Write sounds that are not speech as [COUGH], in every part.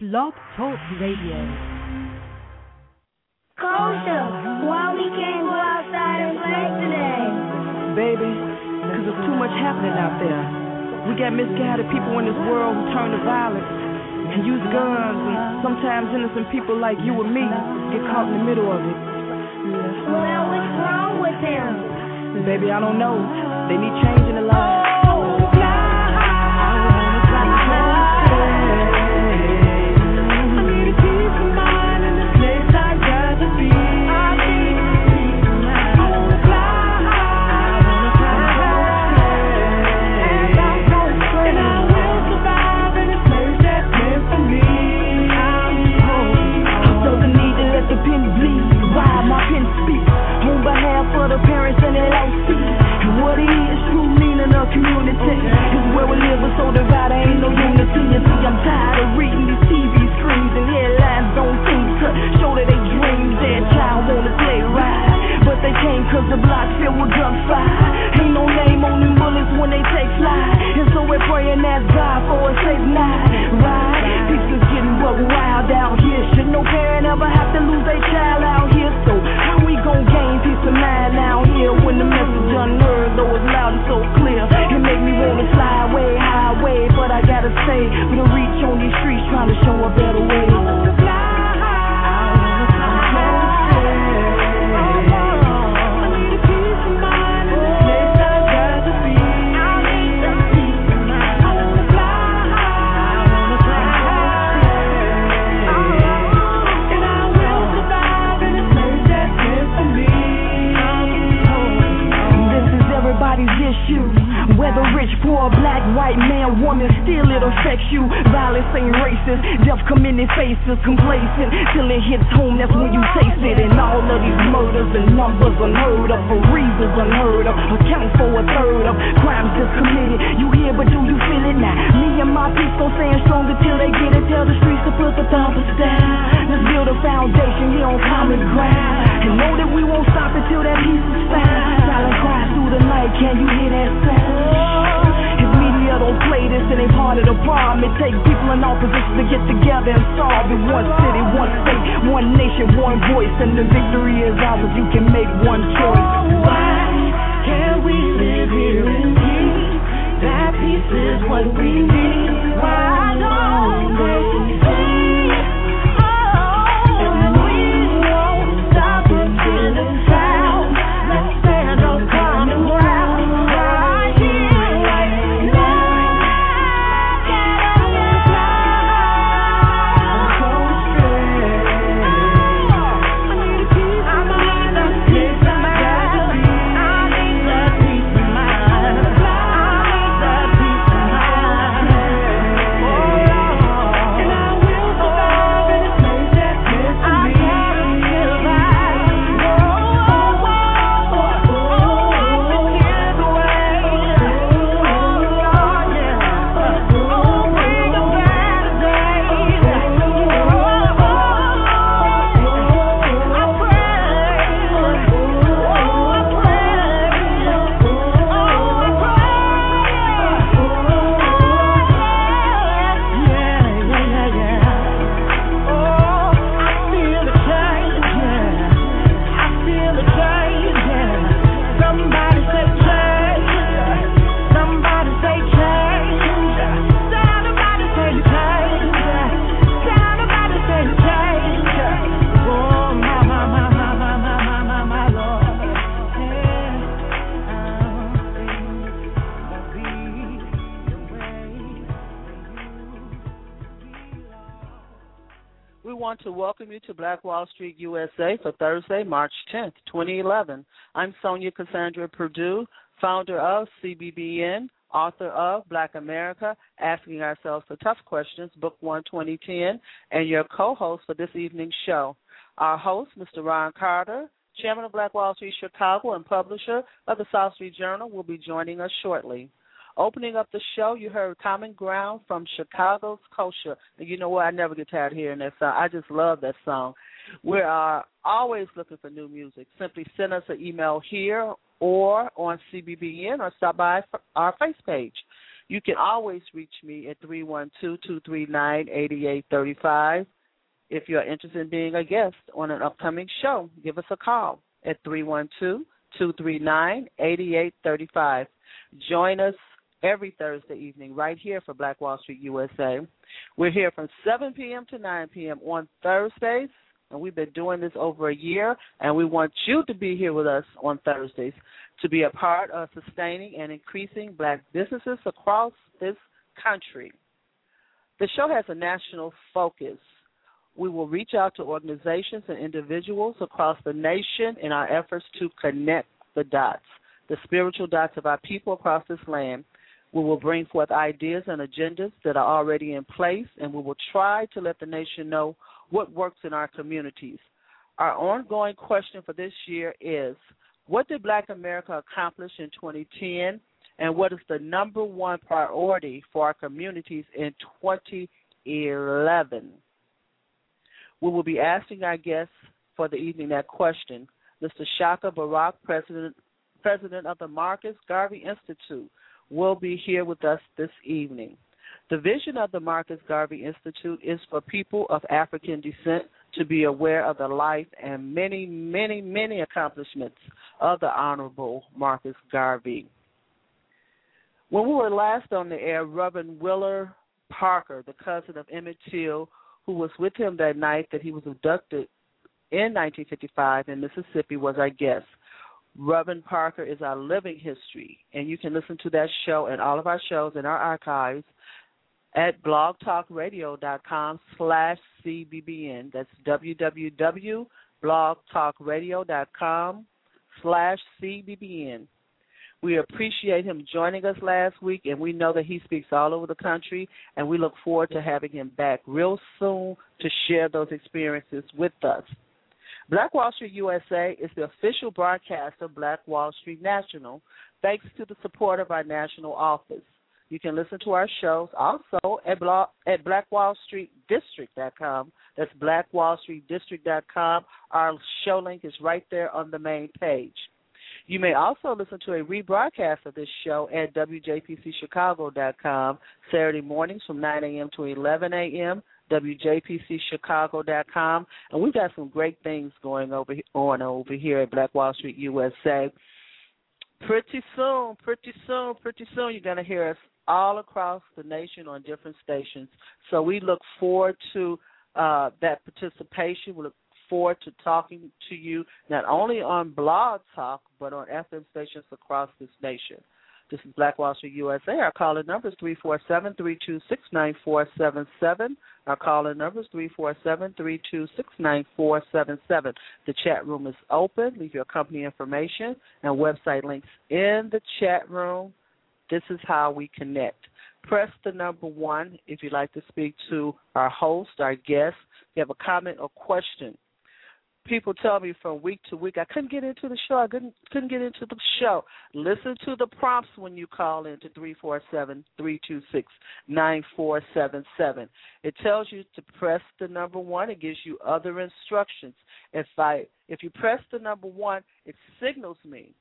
Blog Talk Radio. Kosha, why we can't go outside and play today? Baby, because there's too much happening out there. We got misguided people in this world who turn to violence and use guns, and sometimes innocent people like you and me get caught in the middle of it. Well, what's wrong with them? Baby, I don't know. They need change in their lives. Tired of reading these TV screens and headlines don't seem to show that they dreams. Their child wanna play right, but they can't cause the block filled with gunfire. Ain't no name on them bullets when they take flight. And so we're praying ask God for a safe night. Right? People getting buck wild out here. Should no parent ever have to lose their child out here? So how we gon' gain peace of mind out here when the message unheard, though it's loud and so clear? It make me wanna fly away, highway, but I stay with a reach on these streets trying to show a better way. White, man, woman, still it affects you. Violence ain't racist, death their faces, complacent. Till it hits home, that's when you taste it. And all of these murders and numbers unheard of, for reasons unheard of, account for a third of crimes just committed. You hear, but do you feel it now? Me and my peace gon' stand strong until they get it. Tell the streets to put the thumpers down. Let's build a foundation here on common ground. And know that we won't stop until that peace is found. Silent cries through the night, can you hear that sound? Don't play this, it ain't part of the problem. It takes people in all positions to get together and solve it. One city, one state, one nation, one voice, and the victory is ours if you can make one choice. Oh, Why can't we live here in peace? That peace is what we need. Why don't they welcome you to Black Wall Street USA for Thursday, March 10th, 2011. I'm Sonja Cassandra Perdue, founder of CBBN, author of Black America, Asking Ourselves the Tough Questions, Book 1 2010, and your co host for this evening's show. Our host, Mr. Ron Carter, chairman of Black Wall Street Chicago and publisher of the South Street Journal, will be joining us shortly. Opening up the show, you heard Common Ground from Chicago's Kosher. You know what? I never get tired of hearing that song. I just love that song. We are always looking for new music. Simply send us an email here or on CBBN or stop by our face page. You can always reach me at 312-239-8835. If you're interested in being a guest on an upcoming show, give us a call at 312-239-8835. Join us every Thursday evening right here for Black Wall Street USA. We're here from 7 p.m. to 9 p.m. on Thursdays, and we've been doing this over a year, and we want you to be here with us on Thursdays to be a part of sustaining and increasing black businesses across this country. The show has a national focus. We will reach out to organizations and individuals across the nation in our efforts to connect the dots, the spiritual dots of our people across this land. We will bring forth ideas and agendas that are already in place, and we will try to let the nation know what works in our communities. Our ongoing question for this year is what did Black America accomplish in 2010, and what is the number one priority for our communities in 2011? We will be asking our guests for the evening that question. Mr. Shaka Barak, President President of the Marcus Garvey Institute, will be here with us this evening. The vision of the Marcus Garvey Institute is for people of African descent to be aware of the life and many, many, many accomplishments of the Honorable Marcus Garvey. When we were last on the air, Reverend Wheeler Parker, the cousin of Emmett Till, who was with him that night that he was abducted in 1955 in Mississippi, was our guest. Reverend Parker is our living history, and you can listen to that show and all of our shows in our archives at blogtalkradio.com slash CBBN. That's www.blogtalkradio.com slash CBBN. We appreciate him joining us last week, and we know that he speaks all over the country, and we look forward to having him back real soon to share those experiences with us. Black Wall Street USA is the official broadcast of Black Wall Street National, thanks to the support of our national office. You can listen to our shows also at, blog, at blackwallstreetdistrict.com. That's blackwallstreetdistrict.com. Our show link is right there on the main page. You may also listen to a rebroadcast of this show at WJPCChicago.com Saturday mornings from 9 a.m. to 11 a.m. WJPCChicago.com, and we've got some great things going over on over here at Black Wall Street USA. Pretty soon, pretty soon, pretty soon, you're going to hear us all across the nation on different stations. So we look forward to uh, that participation. We look forward to talking to you not only on Blog Talk, but on FM stations across this nation. This is Black Wall Street USA. Our calling number is 347 326 9477. Our calling number is 347 326 9477. The chat room is open. Leave your company information and website links in the chat room. This is how we connect. Press the number one if you'd like to speak to our host, our guest. If you have a comment or question, people tell me from week to week I couldn't get into the show. I couldn't couldn't get into the show. Listen to the prompts when you call in to three four seven three two six nine four seven seven. It tells you to press the number one. It gives you other instructions. If I if you press the number one, it signals me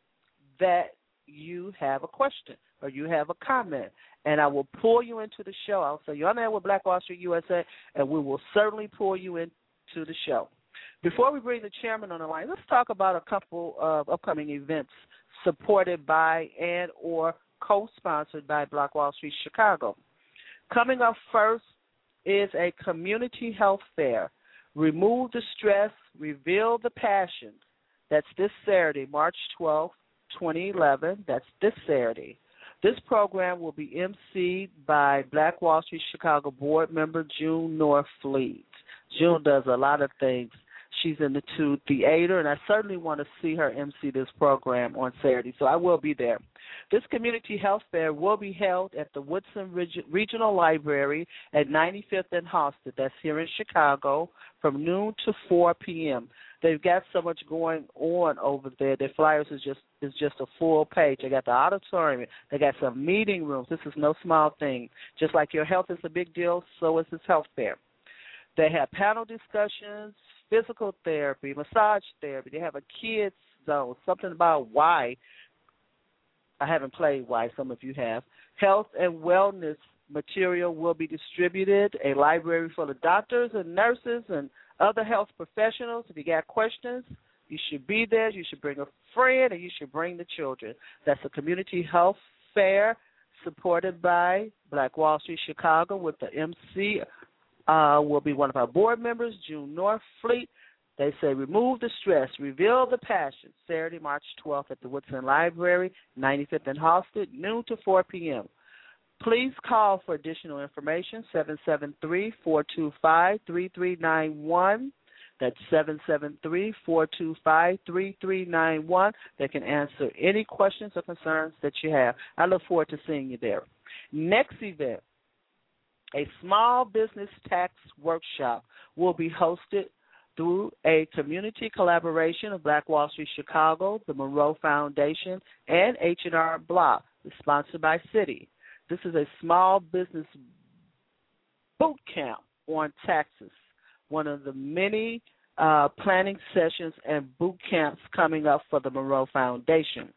that you have a question or you have a comment, and I will pull you into the show. I'll say you're on there with Black Wall Street USA, and we will certainly pull you into the show. Before we bring the chairman on the line, let's talk about a couple of upcoming events supported by and or co-sponsored by Black Wall Street Chicago. Coming up first is a community health fair. Remove the stress, reveal the passion. That's this Saturday, March 12th, 2011. That's this Saturday. This program will be emceed by Black Wall Street Chicago board member June Norfleet. June does a lot of things. She's in the two theater, and I certainly want to see her MC this program on Saturday, so I will be there. This community health fair will be held at the Woodson Regional Library at 95th and Halsted. That's here in Chicago from noon to 4 p.m. They've got so much going on over there. Their flyers is just is just a full page. They got the auditorium. They got some meeting rooms. This is no small thing. Just like your health is a big deal, so is this health fair. They have panel discussions, physical therapy, massage therapy. They have a kids zone, something about why. I haven't played why, some of you have. Health and wellness material will be distributed. A library full of doctors and nurses and other health professionals. If you got questions, you should be there. You should bring a friend, and you should bring the children. That's a community health fair supported by Black Wall Street Chicago with the MC uh, will be one of our board members, June Norfleet. They say remove the stress, reveal the passion. Saturday, March 12th at the Woodson Library, 95th and Halsted, noon to 4 p.m. Please call for additional information, 773-425-3391. That's 773-425-3391. They can answer any questions or concerns that you have. I look forward to seeing you there. Next event, a small business tax workshop will be hosted through a community collaboration of Black Wall Street Chicago, the Monroe Foundation, and H&R Block, sponsored by Citi. This is a small business boot camp on taxes, one of the many uh, planning sessions and boot camps coming up for the Monroe Foundation.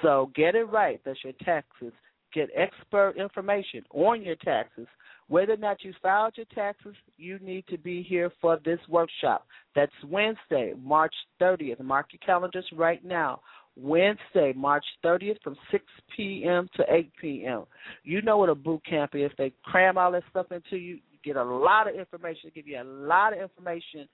So get it right. That's your taxes. Get expert information on your taxes. Whether or not you filed your taxes, you need to be here for this workshop. That's Wednesday, March 30th. Mark your calendars right now. Wednesday, March 30th from 6 p.m. to 8 p.m. You know what a boot camp is. They cram all that stuff into you. You get a lot of information, They give you a lot of information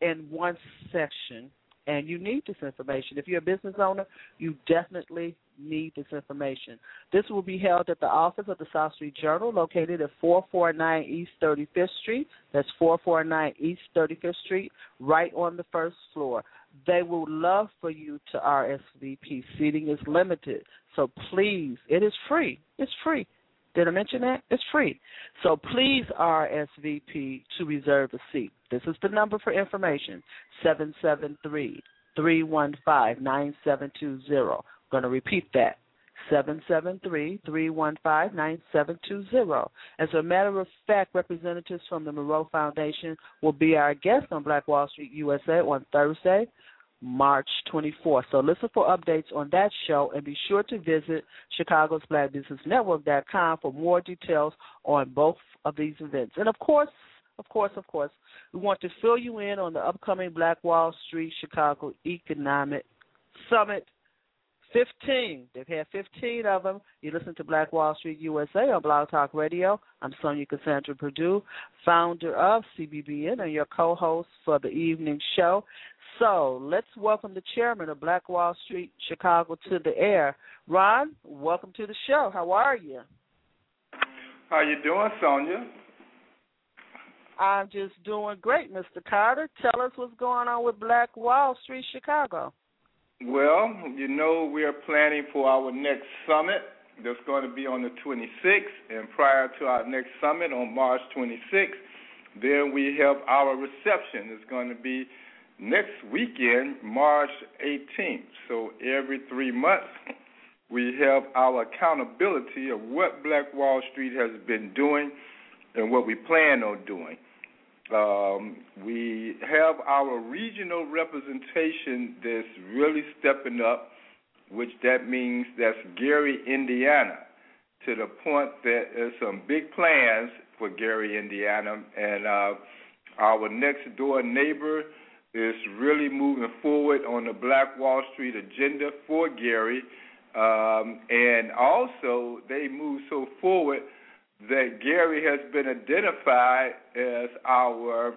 in one section. And you need this information. If you're a business owner, you definitely need this information. This will be held at the office of the South Street Journal, located at 449 East 35th Street. That's 449 East 35th Street, right on the first floor. They would love for you to RSVP. Seating is limited. So please, it is free. It's free. Did I mention that? It's free. So please RSVP to reserve a seat. This is the number for information 773 315 9720. I'm going to repeat that 773 315 9720. As a matter of fact, representatives from the Monroe Foundation will be our guests on Black Wall Street USA on Thursday, March 24th. So listen for updates on that show and be sure to visit Chicago's Black Business Network.com for more details on both of these events. And of course, of course, of course, we want to fill you in on the upcoming Black Wall Street Chicago Economic Summit 15. They've had 15 of them. You listen to Black Wall Street USA on Blog Talk Radio. I'm Sonja Cassandra Perdue, founder of CBBN and your co-host for the evening show. So let's welcome the chairman of Black Wall Street Chicago to the air. Ron, welcome to the show. How are you? How you doing, Sonja? I'm just doing great, Mr. Carter. Tell us what's going on with Black Wall Street Chicago. Well, you know we are planning for our next summit that's going to be on the 26th, and prior to our next summit on March 26th, then we have our reception. It's going to be next weekend, March 18th. So every three months, we have our accountability of what Black Wall Street has been doing and what we plan on doing. Um, we have our regional representation that's really stepping up, which that means that's Gary, Indiana, to the point that there's some big plans for Gary, Indiana, and uh, our next door neighbor is really moving forward on the Black Wall Street agenda for Gary, um, and also they move so forward that Gary has been identified as our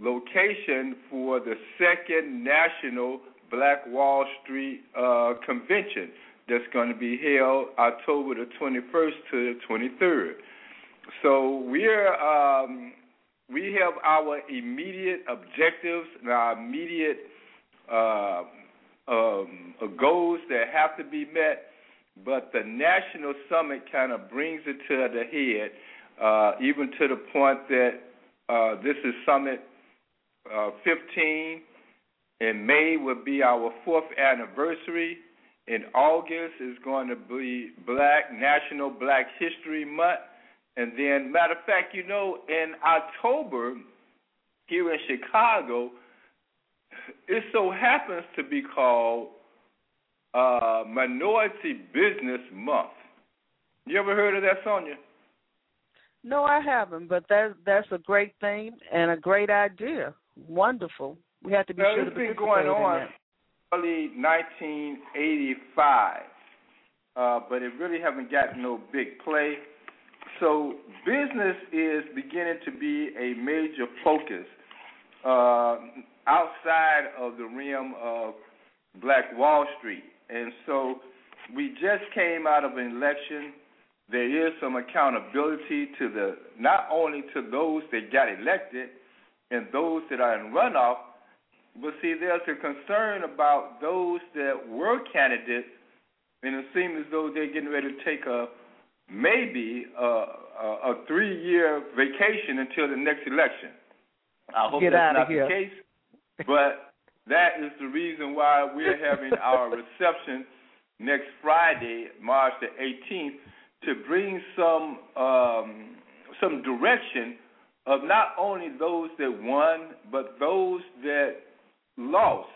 location for the second national Black Wall Street uh, convention that's going to be held October the 21st to the 23rd. So we're um, we have our immediate objectives and our immediate uh, um, goals that have to be met but the national summit kind of brings it to the head, uh, even to the point that uh, this is summit uh, 15. In May will be our fourth anniversary. In August is going to be Black National Black History Month. And then, matter of fact, you know, in October here in Chicago, it so happens to be called uh, Minority Business Month. You ever heard of that, Sonja? No, I haven't, but that that's a great thing and a great idea. Wonderful. We have to be well, sure it's to been going on early 1985, uh, but it really haven't gotten no big play. So business is beginning to be a major focus uh, outside of the realm of Black Wall Street, and so we just came out of an election there is some accountability to the not only to those that got elected and those that are in runoff, but see, there's a concern about those that were candidates, and it seems as though they're getting ready to take a maybe a, a, a three-year vacation until the next election. I hope Get that's not here. the case, but that is the reason why we're having [LAUGHS] our reception next Friday, March the 18th to bring some um, some direction of not only those that won, but those that lost.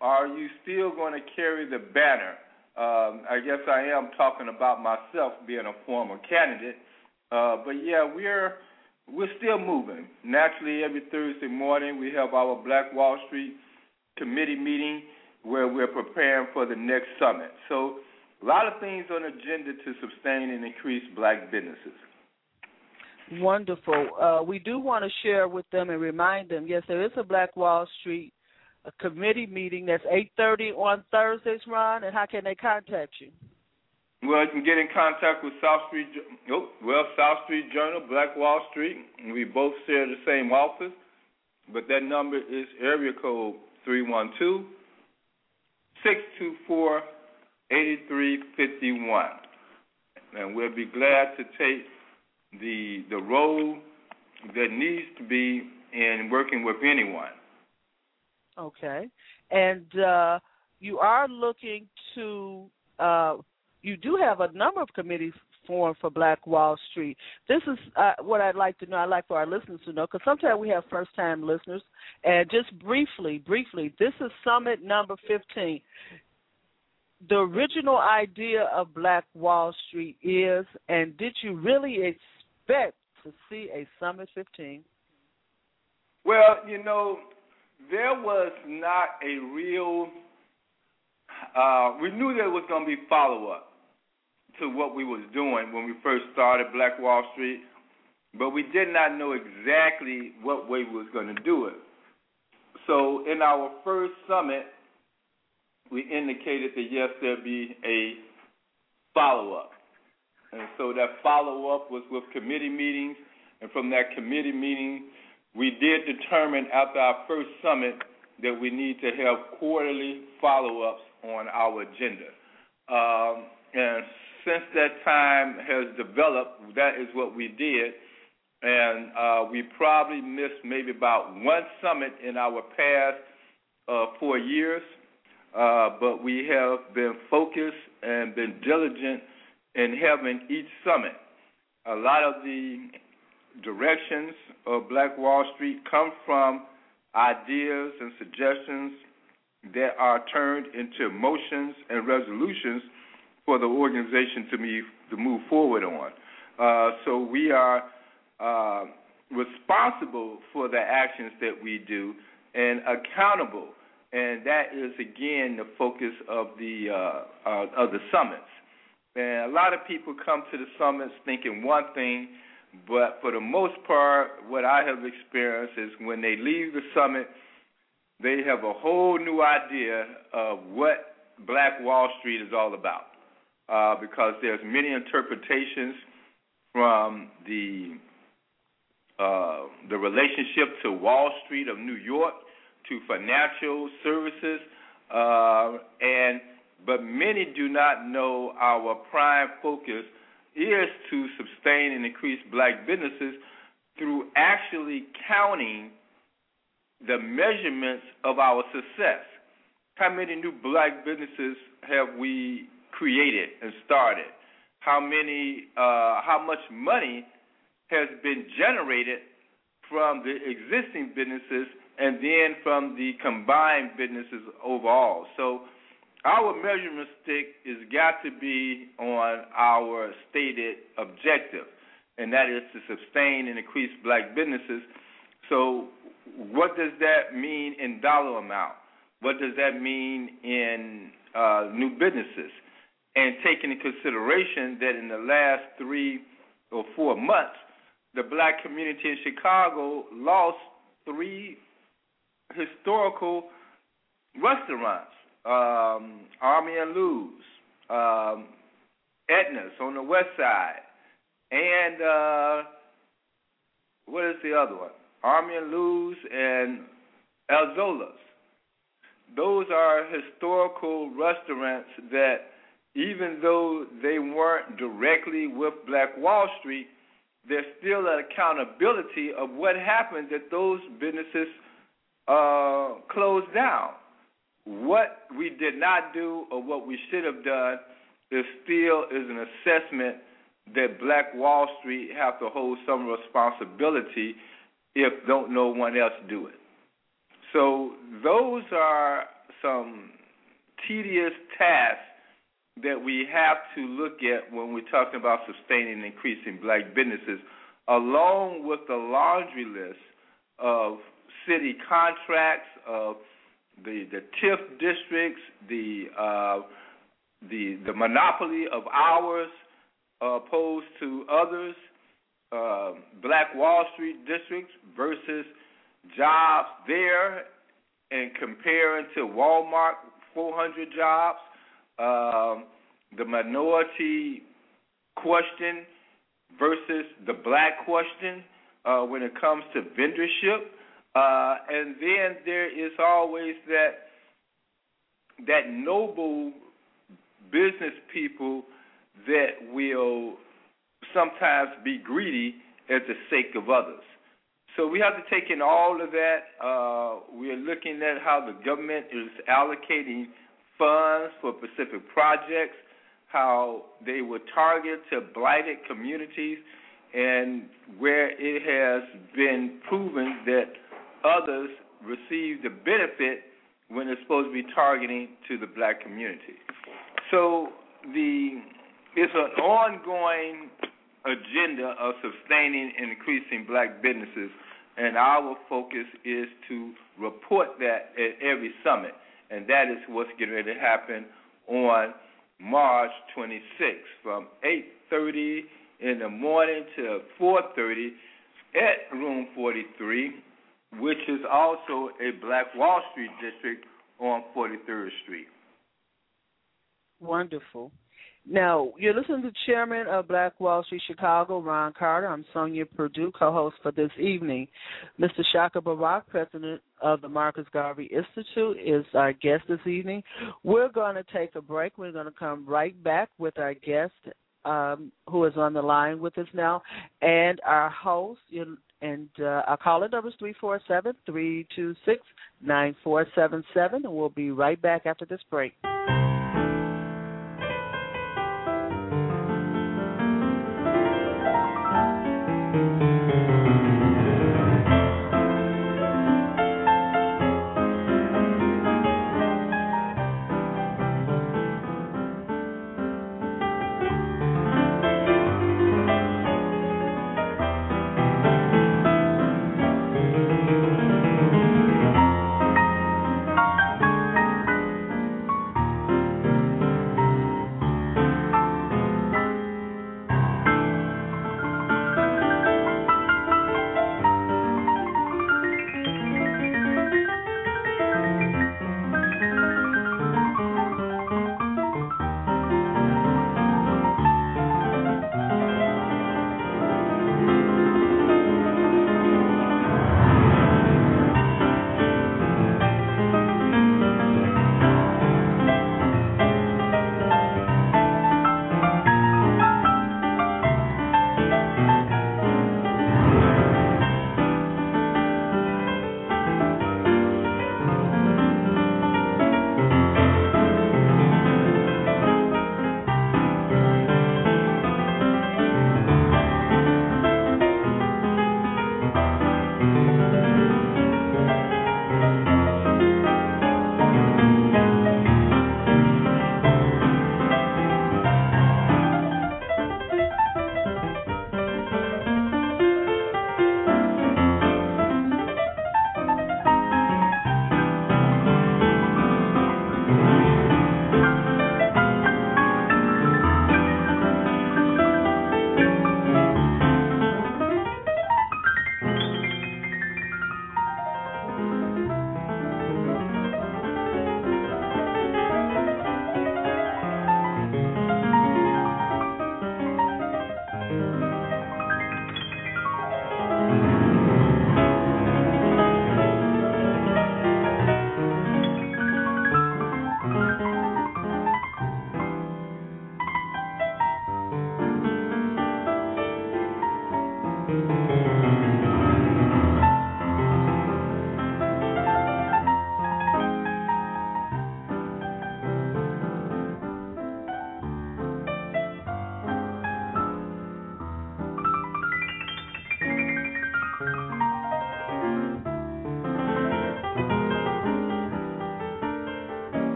Are you still going to carry the banner? Um, I guess I am talking about myself being a former candidate, uh, but yeah, we're we're still moving. Naturally, every Thursday morning we have our Black Wall Street committee meeting where we're preparing for the next summit. So a lot of things on the agenda to sustain and increase black businesses. Wonderful. Uh, we do want to share with them and remind them. Yes, there is a Black Wall Street a committee meeting that's 8:30 on Thursdays, Ron. And how can they contact you? Well, you can get in contact with South Street. Oh, well, South Street Journal, Black Wall Street. We both share the same office, but that number is area code three one two six two four 8351. And we'll be glad to take the the role that needs to be in working with anyone. Okay. And uh, you are looking to, uh, you do have a number of committees formed for Black Wall Street. This is uh, what I'd like to know. I'd like for our listeners to know, because sometimes we have first time listeners. And just briefly, briefly, this is Summit number 15 the original idea of Black Wall Street is, and did you really expect to see a Summit 15? Well, you know, there was not a real. Uh, we knew there was going to be follow up to what we was doing when we first started Black Wall Street, but we did not know exactly what way we was going to do it. So in our first summit, we indicated that yes, there'd be a follow up. And so that follow up was with committee meetings. And from that committee meeting, we did determine after our first summit that we need to have quarterly follow ups on our agenda. Um, and since that time has developed, that is what we did. And uh, we probably missed maybe about one summit in our past uh, four years. Uh, but we have been focused and been diligent in having each summit. A lot of the directions of Black Wall Street come from ideas and suggestions that are turned into motions and resolutions for the organization to move, to move forward on. Uh, so we are uh, responsible for the actions that we do and accountable and that is again the focus of the uh, uh, of the summits. And a lot of people come to the summits thinking one thing, but for the most part, what I have experienced is when they leave the summit, they have a whole new idea of what Black Wall Street is all about, uh, because there's many interpretations from the uh, the relationship to Wall Street of New York to financial services, uh, and but many do not know our prime focus is to sustain and increase black businesses through actually counting the measurements of our success. How many new black businesses have we created and started? How many uh, how much money has been generated from the existing businesses and then from the combined businesses overall. So our measurement stick has got to be on our stated objective, and that is to sustain and increase black businesses. So, what does that mean in dollar amount? What does that mean in uh, new businesses? And taking into consideration that in the last three or four months, the black community in Chicago lost three historical restaurants um, Army and Lou's, um, Edna's on the west side, and uh, what is the other one? Army and Lou's and Alzola's. Those are historical restaurants that, even though they weren't directly with Black Wall Street, there's still an accountability of what happened that those businesses uh, closed down. What we did not do or what we should have done is still is an assessment that Black Wall Street have to hold some responsibility if don't no one else do it. So those are some tedious tasks that we have to look at when we're talking about sustaining and increasing black businesses, along with the laundry list of city contracts, of the the TIF districts, the uh, the the monopoly of ours uh, opposed to others, uh, Black Wall Street districts versus jobs there, and comparing to Walmart 400 jobs, um, the minority question versus the black question uh, when it comes to vendorship. Uh, and then there is always that that noble business people that will sometimes be greedy at the sake of others. So we have to take in all of that. Uh, we are looking at how the government is allocating funds for specific projects, how they were targeted to blighted communities, and where it has been proven that others receive the benefit when it's supposed to be targeting to the black community. So the it's an ongoing agenda of sustaining and increasing black businesses, and our focus is to report that at every summit, and that is what's getting ready to happen on March 26th from 8:30 in the morning to 4:30 at Room 43 which is also a Black Wall Street district on 43rd Street. Wonderful. Now, you're listening to Chairman of Black Wall Street Chicago, Ron Carter. I'm Sonja Perdue, co host for this evening. Mr. Shaka Barak, president of the Marcus Garvey Institute, is our guest this evening. We're going to take a break. We're going to come right back with our guest um, who is on the line with us now, and our host. And uh, our caller number is 347 326 9477. And we'll be right back after this break.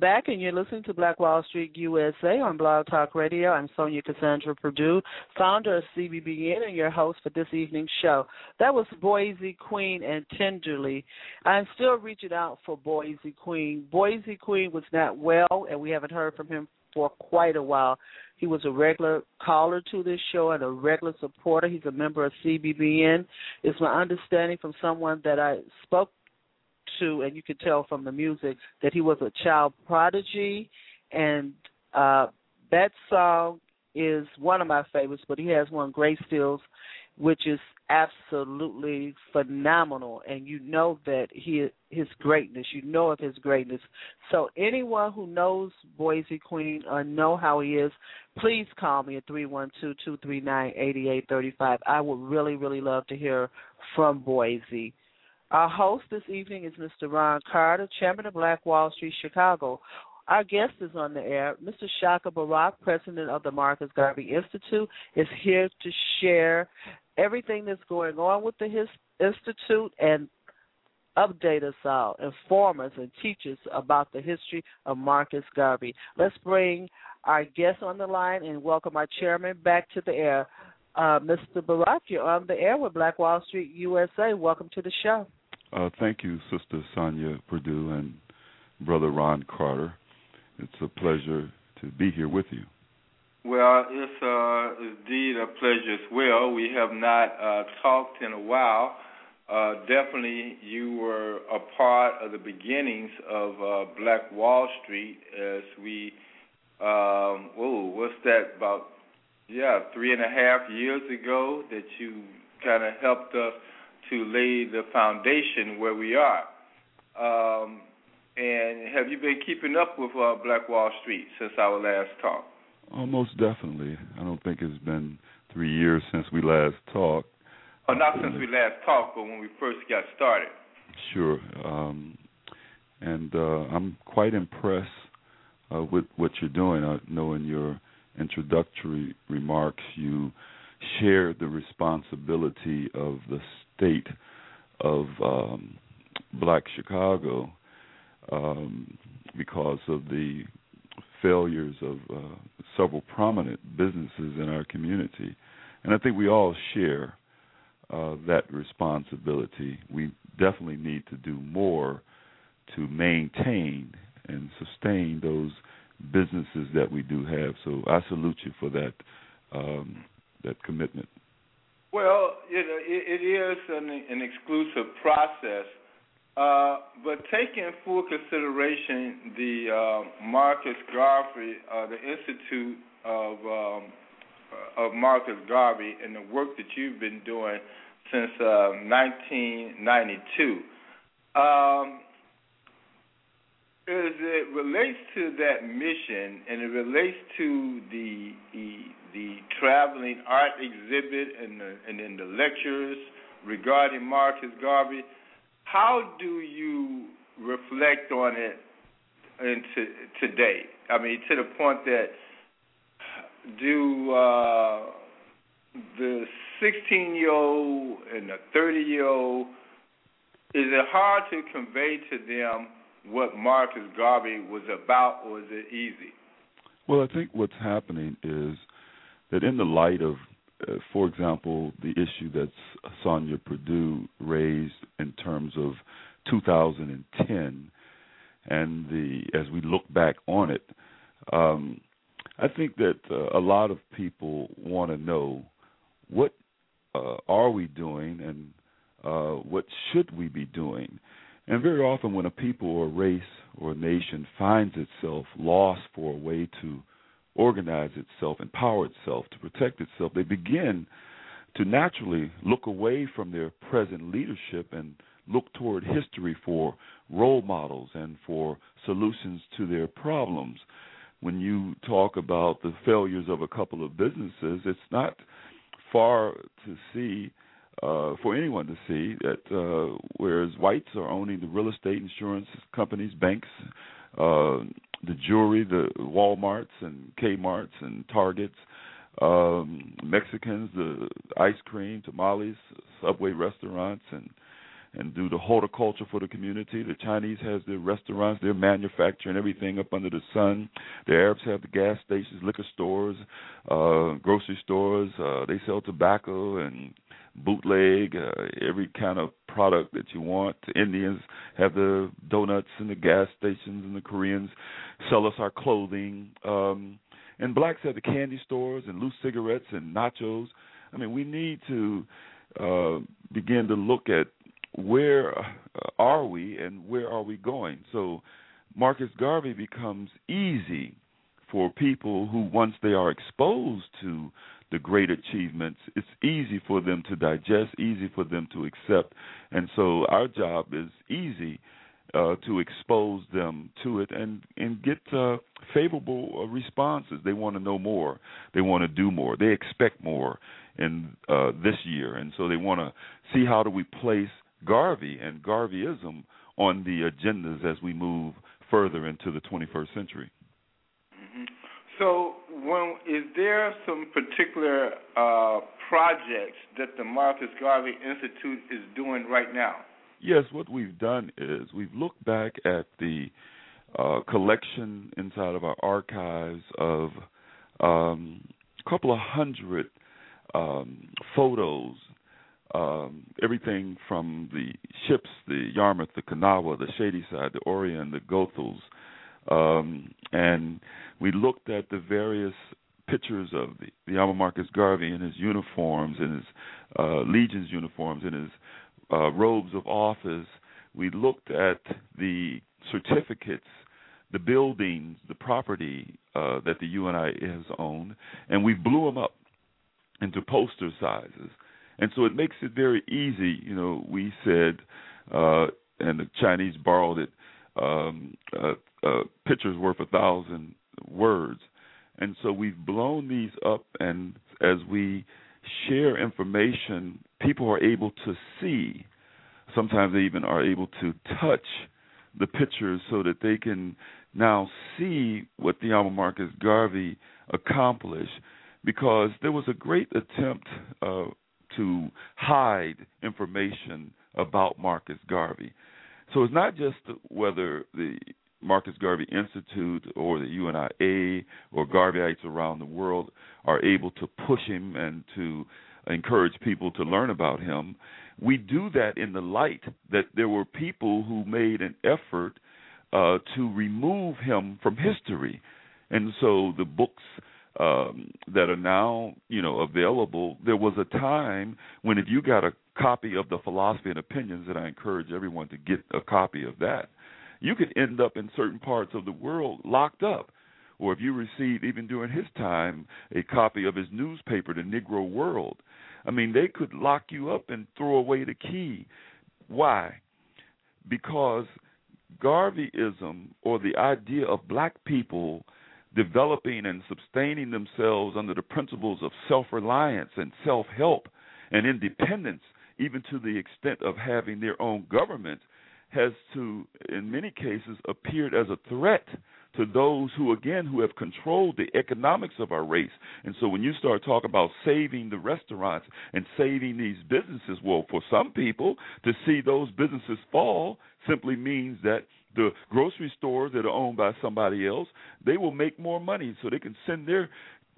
Back, and you're listening to Black Wall Street USA on Blog Talk Radio. I'm Sonja Cassandra Perdue, founder of CBBN, and your host for this evening's show. That was Boise Queen and Tenderly. I'm still reaching out for Boise Queen. Boise Queen was not well, and we haven't heard from him for quite a while. He was a regular caller to this show and a regular supporter. He's a member of CBBN. It's my understanding from someone that I spoke to, and you could tell from the music that he was a child prodigy, and uh, that song is one of my favorites. But he has one, Great Stills, which is absolutely phenomenal, and you know that he his greatness. You know of his greatness. So anyone who knows Boise Queen or know how he is, please call me at three one two two three nine eighty eight thirty five. I would really really love to hear from Boise. Our host this evening is Mr. Ron Carter, Chairman of Black Wall Street Chicago. Our guest is on the air. Mr. Shaka Barak, President of the Marcus Garvey Institute, is here to share everything that's going on with the His Institute and update us all, inform us, and teach us about the history of Marcus Garvey. Let's bring our guest on the line and welcome our chairman back to the air. Uh, Mr. Barak, you're on the air with Black Wall Street USA. Welcome to the show. Uh, thank you, Sister Sonja Perdue and Brother Ron Carter. It's a pleasure to be here with you. Well, it's uh, indeed a pleasure as well. We have not uh, talked in a while. Uh, definitely, you were a part of the beginnings of uh, Black Wall Street as we, um, whoa, what's that, about, yeah, three and a half years ago that you kind of helped us to lay the foundation where we are. Um, and have you been keeping up with uh, Black Wall Street since our last talk? Oh, most definitely. I don't think it's been three years since we last talked. Oh, not since we last talked, but when we first got started. Sure. Um, and uh, I'm quite impressed uh, with what you're doing. I know in your introductory remarks you shared the responsibility of the state of um, Black Chicago um, because of the failures of uh, several prominent businesses in our community. And I think we all share uh, that responsibility. We definitely need to do more to maintain and sustain those businesses that we do have. So I salute you for that um, that commitment. Well, it, it is an, an exclusive process, uh, but taking full consideration the uh, Marcus Garvey, uh, the Institute of um, uh, of Marcus Garvey, and the work that you've been doing since 1992. Uh, um, as it relates to that mission and it relates to the the, traveling art exhibit and the, and then the lectures regarding Marcus Garvey, how do you reflect on it into today? I mean, to the point that do uh, the 16 year old and the 30 year old is it hard to convey to them what Marcus Garvey was about, or is it easy? Well, I think what's happening is that in the light of, uh, for example, the issue that Sonja Perdue raised in terms of 2010, and the as we look back on it, um, I think that uh, a lot of people want to know what uh, are we doing and uh, what should we be doing? And very often, when a people or race or a nation finds itself lost for a way to organize itself, empower itself, to protect itself, they begin to naturally look away from their present leadership and look toward history for role models and for solutions to their problems. When you talk about the failures of a couple of businesses, it's not far to see uh, for anyone to see that uh, whereas whites are owning the real estate insurance companies, banks, uh, the jewelry, the WalMarts and Kmart's and Targets, um, Mexicans, the ice cream, tamales, Subway restaurants, and and do the horticulture for the community. The Chinese has their restaurants, their manufacturing everything up under the sun. The Arabs have the gas stations, liquor stores, uh, grocery stores. Uh, they sell tobacco and bootleg, uh, every kind of product that you want. The Indians have the donuts and the gas stations, and the Koreans sell us our clothing. Um, and blacks have the candy stores and loose cigarettes and nachos. I mean, we need to uh, begin to look at where are we and where are we going. So Marcus Garvey becomes easy for people who, once they are exposed to the great achievements, it's easy for them to digest, easy for them to accept. And so our job is easy uh, to expose them to it and and get uh, favorable uh, responses. They want to know more. They want to do more. They expect more in uh, this year, and so they want to see how do we place Garvey and Garveyism on the agendas as we move further into the 21st century. Mm-hmm. So, when, is there some particular uh, projects that the Marcus Garvey Institute is doing right now? Yes, what we've done is we've looked back at the uh, collection inside of our archives of um, a couple of hundred um, photos, um, everything from the ships, the Yarmouth, the Kanawha, the Shadyside, the Orion, the Goethals, um, and we looked at the various pictures of the, the Alma Marcus Garvey in his uniforms, in his uh, Legion's uniforms, in his uh, robes of office. We looked at the certificates, the buildings, the property uh, that the UNI has owned, and we blew them up into poster sizes. And so it makes it very easy. You know, we said, uh, and the Chinese borrowed it, um, uh, uh, pictures worth a thousand words. And so we've blown these up, and as we share information, people are able to see. Sometimes they even are able to touch the pictures so that they can now see what the Alma Marcus Garvey accomplished because there was a great attempt uh, to hide information about Marcus Garvey. So it's not just whether the Marcus Garvey Institute or the UNIA or Garveyites around the world are able to push him and to encourage people to learn about him. We do that in the light that there were people who made an effort uh, to remove him from history. And so the books um, that are now, you know, available. There was a time when if you got a copy of the philosophy and opinions, that I encourage everyone to get a copy of that, you could end up in certain parts of the world locked up. Or if you received, even during his time, a copy of his newspaper, The Negro World, I mean, they could lock you up and throw away the key. Why? Because Garveyism, or the idea of black people developing and sustaining themselves under the principles of self reliance and self help and independence, even to the extent of having their own government, has to, in many cases, appeared as a threat to those who, again, who have controlled the economics of our race. And so when you start talking about saving the restaurants and saving these businesses, well, for some people, to see those businesses fall simply means that the grocery stores that are owned by somebody else, they will make more money so they can send their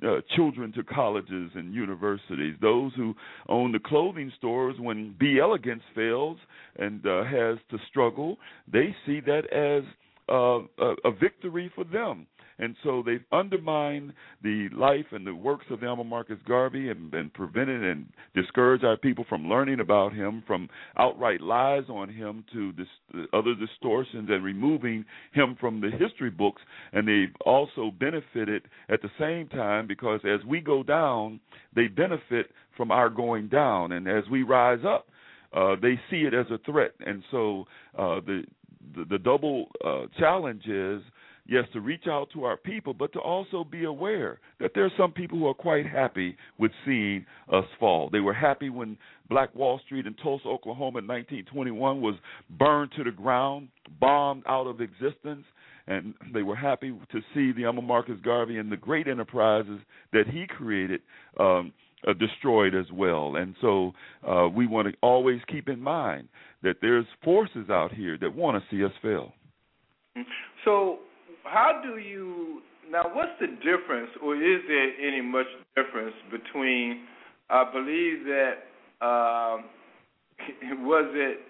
uh, children to colleges and universities. Those who own the clothing stores, when B. Elegance fails and uh, has to struggle, they see that as uh, a, a victory for them. And so they've undermined the life and the works of Alma Marcus Garvey and, and prevented and discouraged our people from learning about him, from outright lies on him to other distortions and removing him from the history books. And they've also benefited at the same time because as we go down, they benefit from our going down. And as we rise up, uh, they see it as a threat. And so uh, the, the, the double uh, challenge is yes, to reach out to our people, but to also be aware that there are some people who are quite happy with seeing us fall. They were happy when Black Wall Street in Tulsa, Oklahoma in 1921 was burned to the ground, bombed out of existence. And they were happy to see the Alma Marcus Garvey and the great enterprises that he created um, uh, destroyed as well. And so uh, we want to always keep in mind that there's forces out here that want to see us fail. So, how do you now? What's the difference, or is there any much difference between? I believe that um, [LAUGHS] was it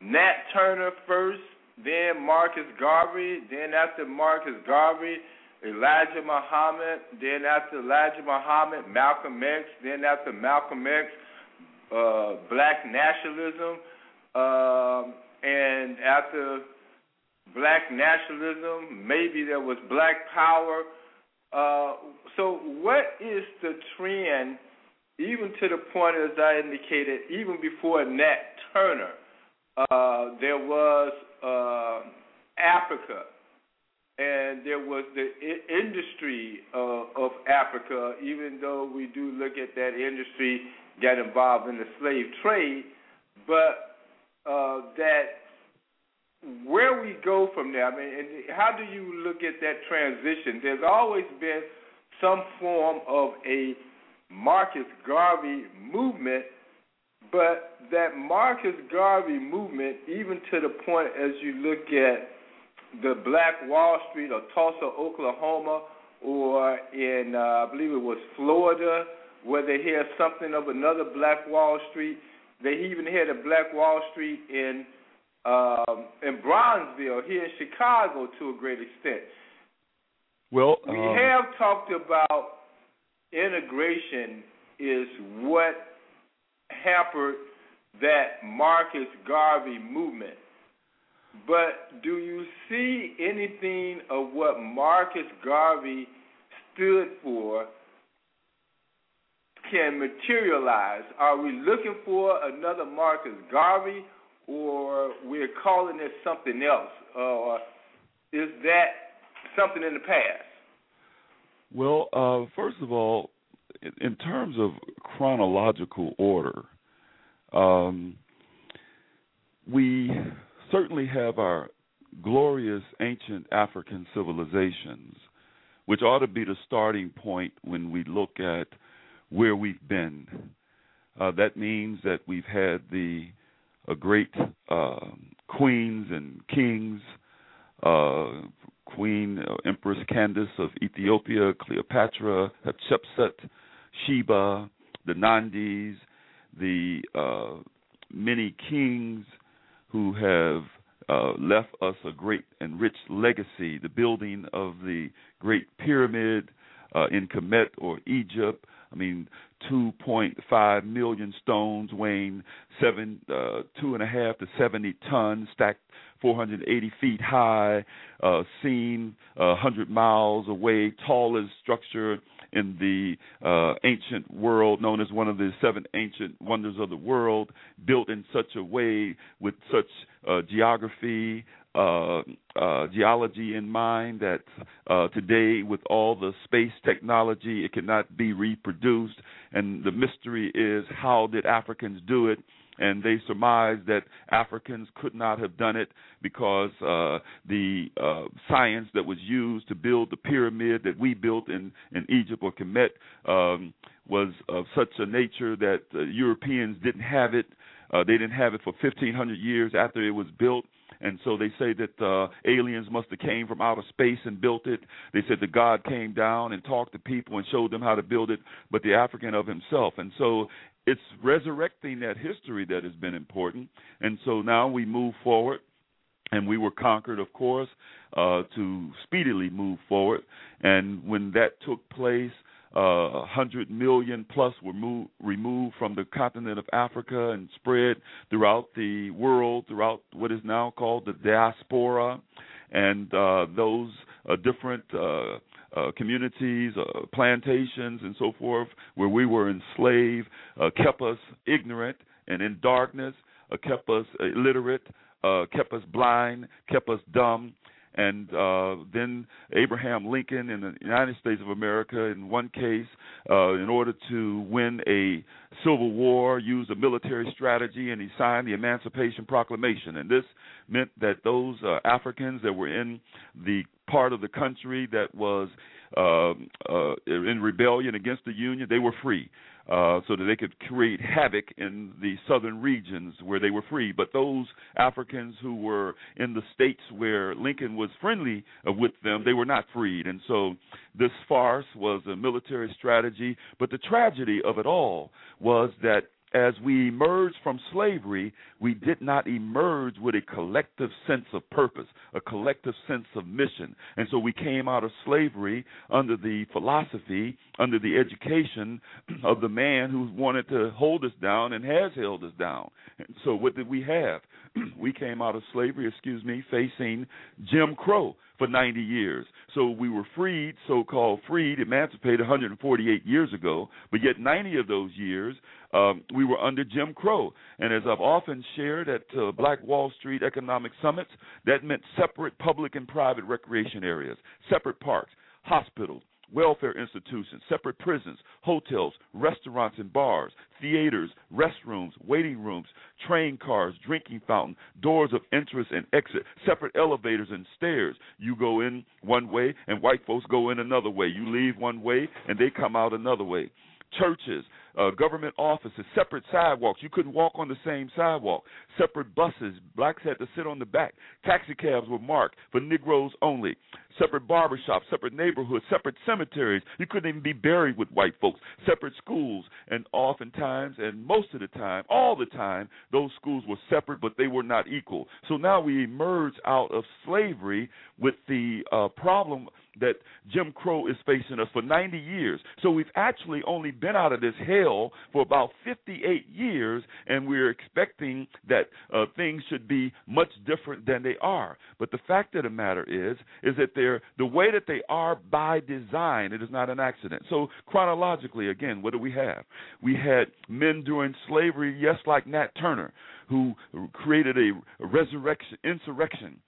Nat Turner first, then Marcus Garvey, then after Marcus Garvey, Elijah Muhammad, then after Elijah Muhammad, Malcolm X, then after Malcolm X, uh, black nationalism, um, and after black nationalism, maybe there was black power. Uh, so, what is the trend, even to the point, as I indicated, even before Nat Turner, uh, there was uh, Africa and there was the I- industry uh, of Africa, even though we do look at that industry got involved in the slave trade, but uh, that where we go from there, I mean, and how do you look at that transition? There's always been some form of a Marcus Garvey movement, but that Marcus Garvey movement, even to the point as you look at the Black Wall Street or Tulsa, Oklahoma, or in uh, I believe it was Florida, where they had something of another Black Wall Street. They even had a Black Wall Street in um, in Bronzeville here in Chicago to a great extent. Well, we um, have talked about integration is what hampered that Marcus Garvey movement. But do you see anything of what Marcus Garvey stood for can materialize? Are we looking for another Marcus Garvey, or we're calling it something else? Or is that something in the past? Well, uh, first of all, in, terms of chronological order, um, we certainly have our glorious ancient African civilizations, which ought to be the starting point when we look at where we've been. Uh, that means that we've had the uh, great uh, queens and kings, uh, Queen uh, Empress Candace of Ethiopia, Cleopatra, Hatshepsut, Sheba, the Nandis, the uh, many kings who have uh, left us a great and rich legacy. The building of the Great Pyramid uh, in Kemet or Egypt. I mean, 2.5 million stones weighing seven, uh, two and a half to 70 tons, stacked 480 feet high, uh, seen uh, 100 miles away, tallest structure in the uh, ancient world, known as one of the seven ancient wonders of the world, built in such a way with such uh, geography, uh, uh, geology in mind that uh, today, with all the space technology, it cannot be reproduced. And the mystery is how did Africans do it? And they surmised that Africans could not have done it because uh, the uh, science that was used to build the pyramid that we built in, in Egypt or Kemet um, was of such a nature that uh, Europeans didn't have it. Uh, they didn't have it for 1,500 years after it was built and so they say that uh, aliens must have came from outer space and built it. They said that God came down and talked to people and showed them how to build it, but the African of himself. And so it's resurrecting that history that has been important. And so now we move forward, and we were conquered, of course, uh, to speedily move forward. And when that took place, uh, 100 million plus were move, removed from the continent of Africa and spread throughout the world, throughout what is now called the diaspora. And uh, those uh, different uh, communities, uh, plantations, and so forth, where we were enslaved, uh, kept us ignorant and in darkness, uh, kept us illiterate, uh, kept us blind, kept us dumb. And uh, then Abraham Lincoln in the United States of America, in one case, uh, in order to win a civil war, used a military strategy, and he signed the Emancipation Proclamation. And this meant that those uh, Africans that were in the part of the country that was uh, uh, in rebellion against the Union, they were free. Uh, so that they could create havoc in the southern regions where they were free. But those Africans who were in the states where Lincoln was friendly uh, with them, they were not freed. And so this farce was a military strategy. But the tragedy of it all was that as we emerged from slavery, we did not emerge with a collective sense of purpose, a collective sense of mission. And so we came out of slavery under the philosophy, under the education of the man who wanted to hold us down and has held us down. And so what did we have? [CLEARS THROAT] we came out of slavery, excuse me, facing Jim Crow for 90 years. So we were freed, so called freed, emancipated 148 years ago, but yet 90 of those years um, we were under Jim Crow. And as I've often shared at uh, Black Wall Street Economic Summits, that meant separate public and private recreation areas, separate parks, hospitals, welfare institutions, separate prisons, hotels, restaurants and bars, theaters, restrooms, waiting rooms, train cars, drinking fountain, doors of entrance and exit, separate elevators and stairs. You go in one way and white folks go in another way. You leave one way and they come out another way. Churches, uh, government offices, separate sidewalks. You couldn't walk on the same sidewalk. Separate buses. Blacks had to sit on the back. Taxi cabs were marked for Negroes only. Separate barbershops, separate neighborhoods, separate cemeteries. You couldn't even be buried with white folks. Separate schools. And oftentimes, and most of the time, all the time, those schools were separate, but they were not equal. So now we emerge out of slavery with the uh, problem that Jim Crow is facing us for 90 years. So we've actually only been out of this hell for about 58 years, and we're expecting that uh, things should be much different than they are. But the fact of the matter is, is that they're the way that they are by design. It is not an accident. So chronologically, again, what do we have? We had men during slavery, yes, like Nat Turner, who created a resurrection, insurrection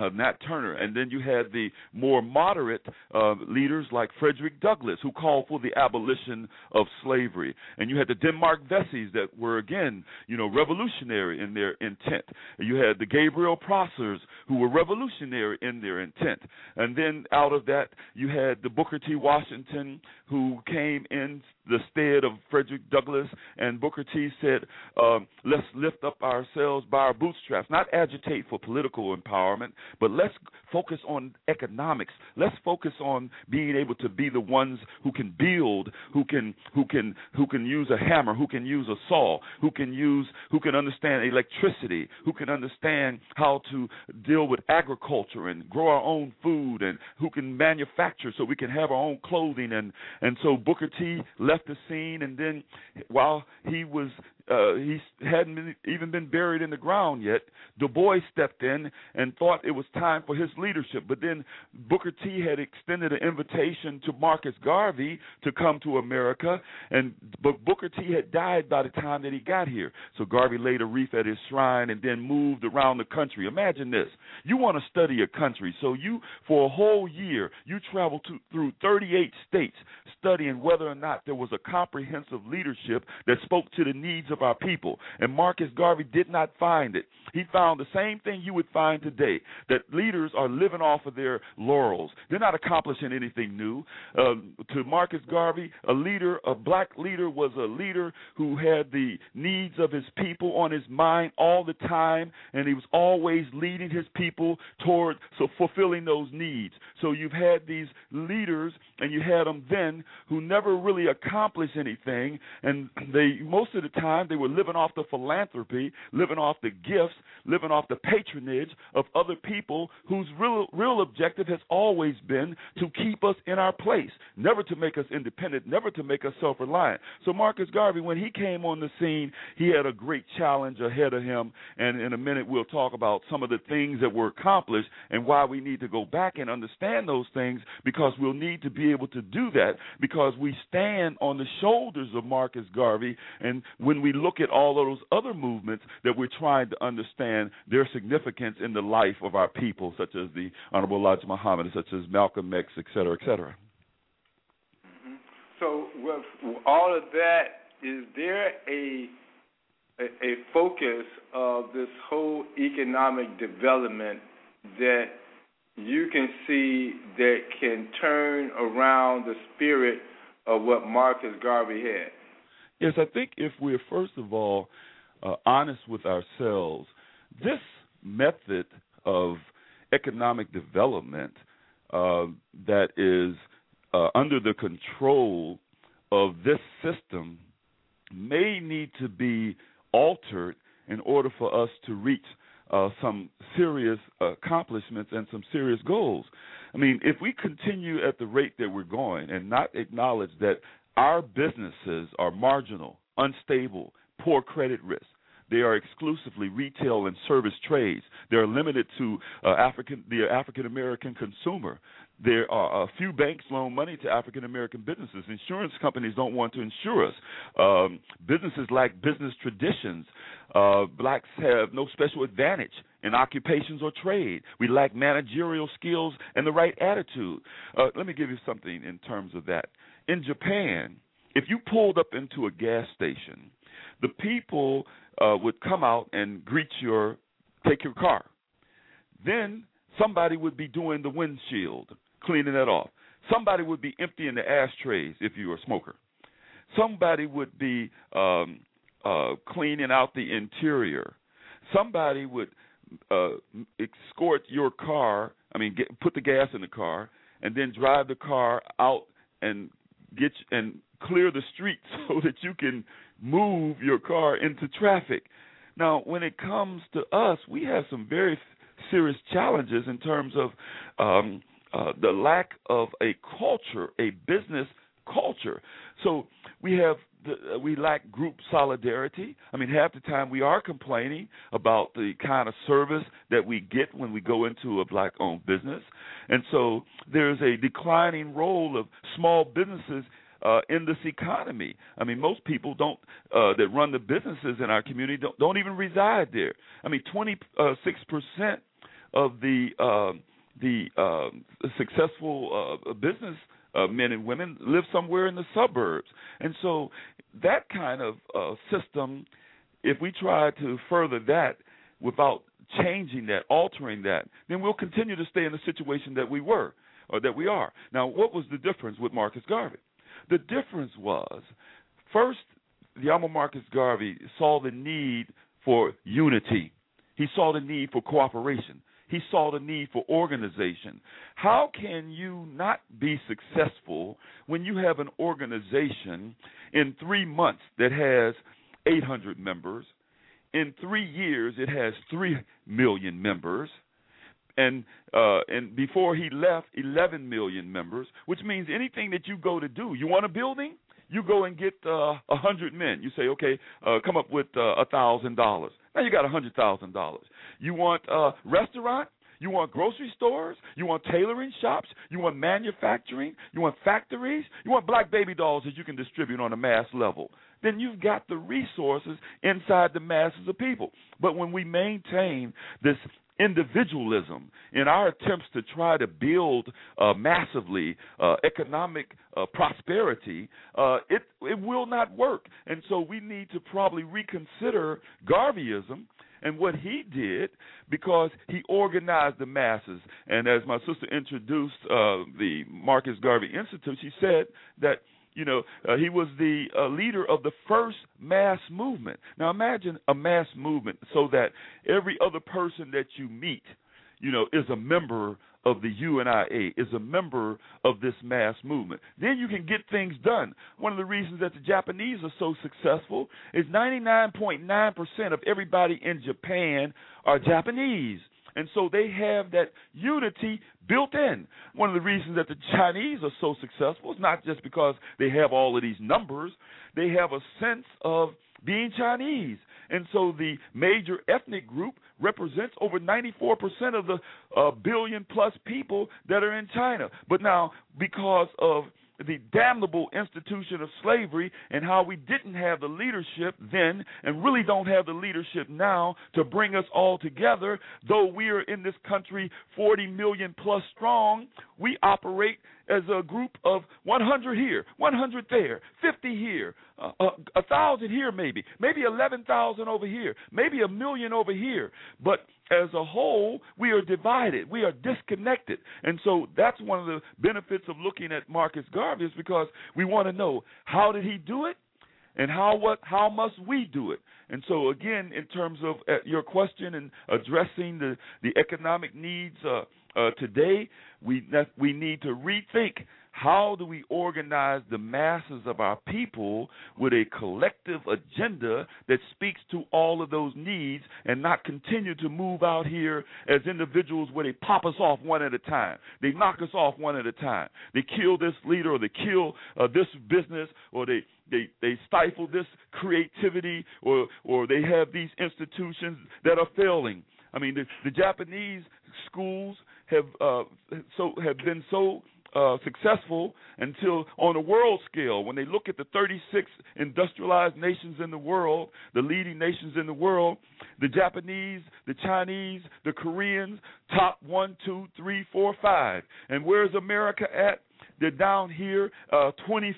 uh, Nat Turner, and then you had the more moderate uh, leaders like Frederick Douglass, who called for the abolition of slavery, and you had the Denmark Vesey's that were again, you know, revolutionary in their intent. You had the Gabriel Prossers, who were revolutionary in their intent, and then out of that you had the Booker T. Washington, who came in the stead of Frederick Douglass, and Booker T. said, um, let's lift up ourselves by our bootstraps, not agitate for political empowerment, but let's focus on economics. Let's focus on being able to be the ones who can build, who can who can who can use a hammer, who can use a saw, who can use who can understand electricity, who can understand how to deal with agriculture and grow our own food and who can manufacture so we can have our own clothing and and so Booker T left the scene and then while he was uh, he hadn't been, even been buried in the ground yet. Du Bois stepped in and thought it was time for his leadership. But then Booker T had extended an invitation to Marcus Garvey to come to America, and but Booker T had died by the time that he got here. So Garvey laid a wreath at his shrine and then moved around the country. Imagine this: you want to study a country, so you for a whole year you travel to, through 38 states studying whether or not there was a comprehensive leadership that spoke to the needs of our people. And Marcus Garvey did not find it. He found the same thing you would find today that leaders are living off of their laurels. They're not accomplishing anything new. Um, to Marcus Garvey, a leader, a black leader, was a leader who had the needs of his people on his mind all the time, and he was always leading his people toward so fulfilling those needs. So you've had these leaders, and you had them then who never really accomplished anything, and they most of the time they were living off the philanthropy, living off the gifts, living off the patronage of other people whose real real objective has always been to keep us in our place, never to make us independent, never to make us self-reliant. So Marcus Garvey, when he came on the scene, he had a great challenge ahead of him, and in a minute we'll talk about some of the things that were accomplished and why we need to go back and understand those things because we'll need to be able to do that because we stand on the shoulders of Marcus Garvey and when we look at all of those other movements that we're trying to understand their significance in the life of our people, such as the Honorable Elijah Muhammad, such as Malcolm X, et cetera, et cetera. Mm-hmm. So, with all of that, is there a, a a focus of this whole economic development that you can see that can turn around the spirit of what Marcus Garvey had? Yes, I think if we're first of all uh, honest with ourselves, this method of economic development uh, that is uh, under the control of this system may need to be altered in order for us to reach uh, some serious accomplishments and some serious goals. I mean, if we continue at the rate that we're going and not acknowledge that our businesses are marginal, unstable, poor credit risk, they are exclusively retail and service trades. They are limited to uh, African the African American consumer. There are a few banks loan money to African American businesses. Insurance companies don't want to insure us. Um, businesses lack business traditions. Uh, blacks have no special advantage in occupations or trade. We lack managerial skills and the right attitude. Uh, let me give you something in terms of that. In Japan, if you pulled up into a gas station, the people uh, would come out and greet your, take your car. Then somebody would be doing the windshield, cleaning that off. Somebody would be emptying the ashtrays if you were a smoker. Somebody would be um, uh, cleaning out the interior. Somebody would uh, escort your car. I mean, get, put the gas in the car and then drive the car out and get and clear the street [LAUGHS] so that you can move your car into traffic. Now, when it comes to us, we have some very serious challenges in terms of um, uh, the lack of a culture, a business culture. So we have the, uh, we lack group solidarity. I mean, half the time we are complaining about the kind of service that we get when we go into a black-owned business, and so there's a declining role of small businesses uh, in this economy. I mean, most people don't uh, that run the businesses in our community don't, don't even reside there. I mean, 26 percent of the uh, the uh, successful uh, business uh, men and women live somewhere in the suburbs, and so that kind of uh, system, if we try to further that without changing that, altering that, then we'll continue to stay in the situation that we were or that we are. Now, what was the difference with Marcus Garvey? The difference was first, Yama Marcus Garvey saw the need for unity. He saw the need for cooperation. He saw the need for organization. How can you not be successful when you have an organization in three months that has 800 members? In three years, it has 3 million members and uh, and before he left, 11 million members, which means anything that you go to do, you want a building, you go and get uh, a uh, hundred men. You say, okay, uh, come up with uh, a thousand dollars. Now you got a hundred thousand dollars. You want a restaurant? You want grocery stores? You want tailoring shops? You want manufacturing? You want factories? You want black baby dolls that you can distribute on a mass level? Then you've got the resources inside the masses of people. But when we maintain this individualism in our attempts to try to build uh, massively uh, economic uh, prosperity, uh, it it will not work. And so we need to probably reconsider Garveyism and what he did because he organized the masses. And as my sister introduced uh, the Marcus Garvey Institute, she said that you know, uh, he was the uh, leader of the first mass movement. Now imagine a mass movement so that every other person that you meet, you know, is a member of the UNIA, is a member of this mass movement. Then you can get things done. One of the reasons that the Japanese are so successful is 99.9% of everybody in Japan are Japanese. And so they have that unity built in. One of the reasons that the Chinese are so successful is not just because they have all of these numbers, they have a sense of being Chinese. And so the major ethnic group represents over 94% of the uh, billion plus people that are in China. But now, because of the damnable institution of slavery and how we didn't have the leadership then and really don't have the leadership now to bring us all together. Though we are in this country 40 million plus strong, we operate as a group of 100 here, 100 there, 50 here, uh, a thousand here, maybe, maybe 11,000 over here, maybe a million over here. But as a whole, we are divided. We are disconnected. And so that's one of the benefits of looking at Marcus Garvey is because we want to know how did he do it? And how what how must we do it? And so again, in terms of uh, your question and addressing the the economic needs uh, uh, today, we we need to rethink how do we organize the masses of our people with a collective agenda that speaks to all of those needs and not continue to move out here as individuals where they pop us off one at a time. They knock us off one at a time. They kill this leader or they kill uh, this business or they they they stifle this creativity or or they have these institutions that are failing. I mean the, the Japanese schools have uh, so have been so uh, successful until on a world scale, when they look at the 36 industrialized nations in the world, the leading nations in the world, the Japanese, the Chinese, the Koreans, top one, two, three, four, five. And where's America at? They're down here, uh, 25th,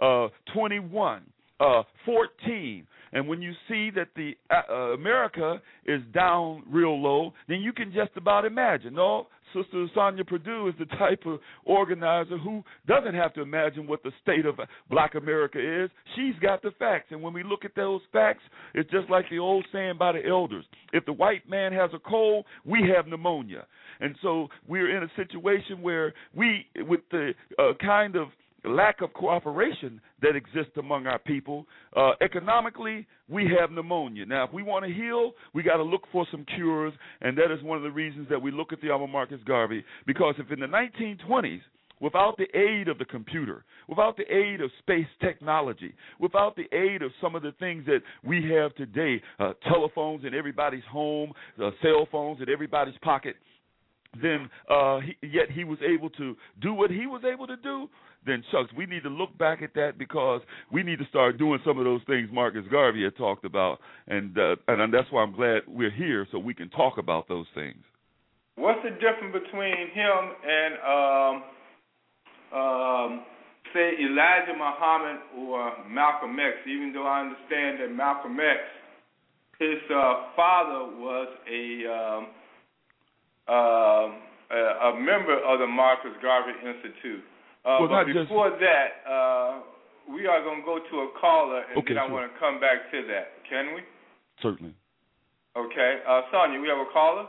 uh, 21, uh, 14. And when you see that the uh, America is down real low, then you can just about imagine. No, Sister Sonja Perdue is the type of organizer who doesn't have to imagine what the state of Black America is. She's got the facts, and when we look at those facts, it's just like the old saying by the elders: if the white man has a cold, we have pneumonia. And so we're in a situation where we, with the uh, kind of lack of cooperation that exists among our people. Uh, economically, we have pneumonia. Now, if we want to heal, we got to look for some cures, and that is one of the reasons that we look at the Alma Marcus Garvey. Because if in the 1920s, without the aid of the computer, without the aid of space technology, without the aid of some of the things that we have today, uh, telephones in everybody's home, uh, cell phones in everybody's pocket, then uh, he, yet he was able to do what he was able to do then shucks, we need to look back at that because we need to start doing some of those things Marcus Garvey had talked about, and uh, and that's why I'm glad we're here so we can talk about those things. What's the difference between him and um, um, say Elijah Muhammad or Malcolm X? Even though I understand that Malcolm X, his uh, father was a um, uh, a member of the Marcus Garvey Institute. Uh, well, but before just... that, uh, we are going to go to a caller, and okay, then I sure. want to come back to that. Can we? Certainly. Okay. Uh, Sonja, we have a caller?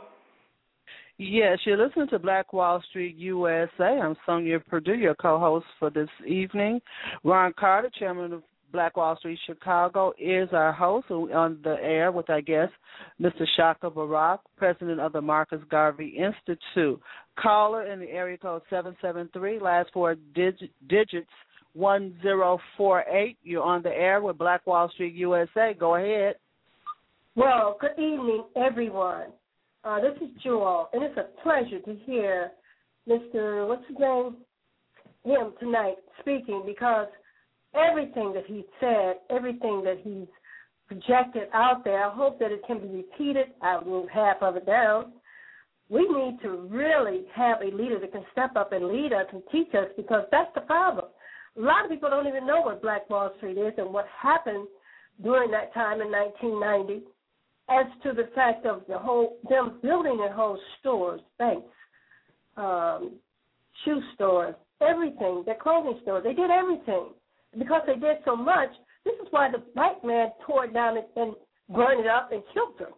Yes, you're listening to Black Wall Street USA. I'm Sonja Perdue, your co-host for this evening. Ron Carter, chairman of Black Wall Street Chicago, is our host on the air with our guest, Mr. Shaka Barak, president of the Marcus Garvey Institute. Caller in the area code 773, last four dig- digits 1048. You're on the air with Black Wall Street USA. Go ahead. Well, good evening, everyone. Uh, this is Jewel, and it's a pleasure to hear Mr. What's his name? Him tonight speaking because everything that he said, everything that he's projected out there, I hope that it can be repeated. I wrote half of it down we need to really have a leader that can step up and lead us and teach us because that's the problem. A lot of people don't even know what Black Wall Street is and what happened during that time in 1990 as to the fact of the whole them building their whole stores, banks, um, shoe stores, everything, their clothing stores. They did everything. Because they did so much, this is why the white man tore it down and, and burned it up and killed them.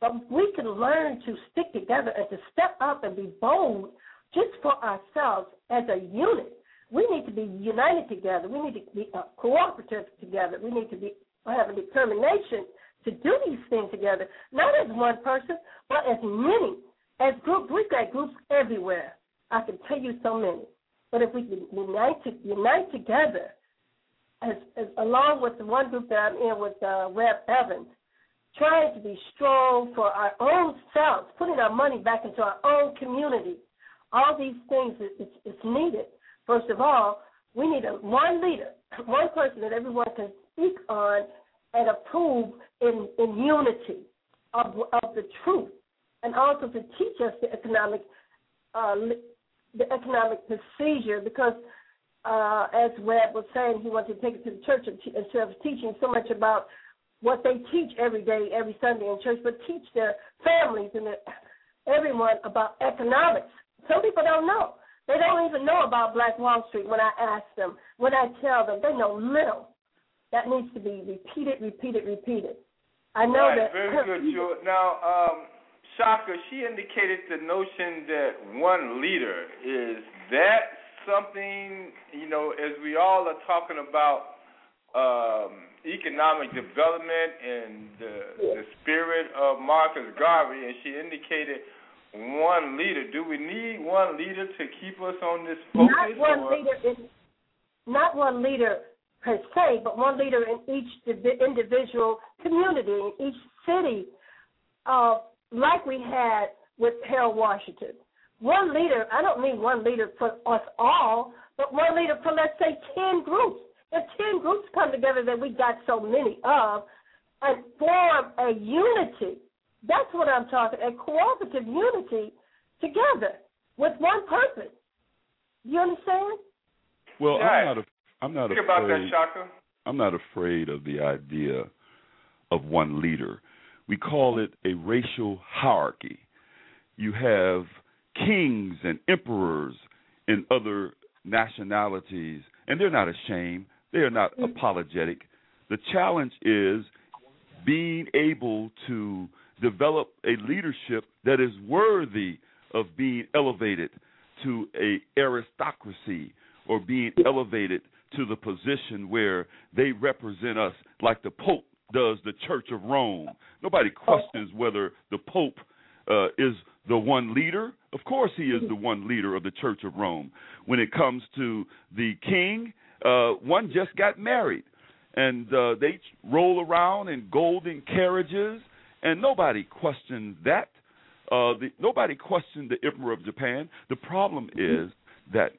But we can learn to stick together and to step up and be bold just for ourselves as a unit. We need to be united together. We need to be uh, cooperative together. We need to be have a determination to do these things together, not as one person, but as many. As groups, we've got groups everywhere. I can tell you so many. But if we can unite unite together, as, as along with the one group that I'm in with uh, Reb Evans, trying to be strong for our own selves, putting our money back into our own community. All these things is, is needed. First of all, we need a one leader, [CLEARS THROAT] one person that everyone can speak on and approve in, in unity of, of the truth, and also to teach us the economic uh, the economic procedure because, uh, as Webb was saying, he wanted to take it to the church instead of teaching so much about what they teach every day, every Sunday in church, but teach their families and their, everyone about economics. Some people don't know. They don't even know about Black Wall Street when I ask them, when I tell them. They know little. That needs to be repeated, repeated, repeated. I know right, that. Very good, [LAUGHS] Jewel. Now, um, Shaka, she indicated the notion that one leader is that something, you know, as we all are talking about um, economic development and the, the spirit of Marcus Garvey, and she indicated one leader. Do we need one leader to keep us on this focus? Not one or? leader. In, not one leader per se, but one leader in each individual community, in each city, uh, like we had with Harold Washington. One leader, I don't mean one leader for us all, but one leader for, let's say, 10 groups. If 10 groups come together that we got so many of and form a unity, that's what I'm talking, a cooperative unity together with one purpose. You understand? Well, I'm not a I'm not Think afraid. about that, Shaka. I'm not afraid of the idea of one leader. We call it a racial hierarchy. You have kings and emperors in other nationalities, and they're not ashamed. They are not apologetic. The challenge is being able to develop a leadership that is worthy of being elevated to a aristocracy or being elevated to the position where they represent us like the Pope does the Church of Rome. Nobody questions whether the Pope uh, is the one leader. Of course, he is the one leader of the Church of Rome. When it comes to the king, uh, one just got married, and uh, they roll around in golden carriages, and nobody questioned that. Uh, the, nobody questioned the Emperor of Japan. The problem is that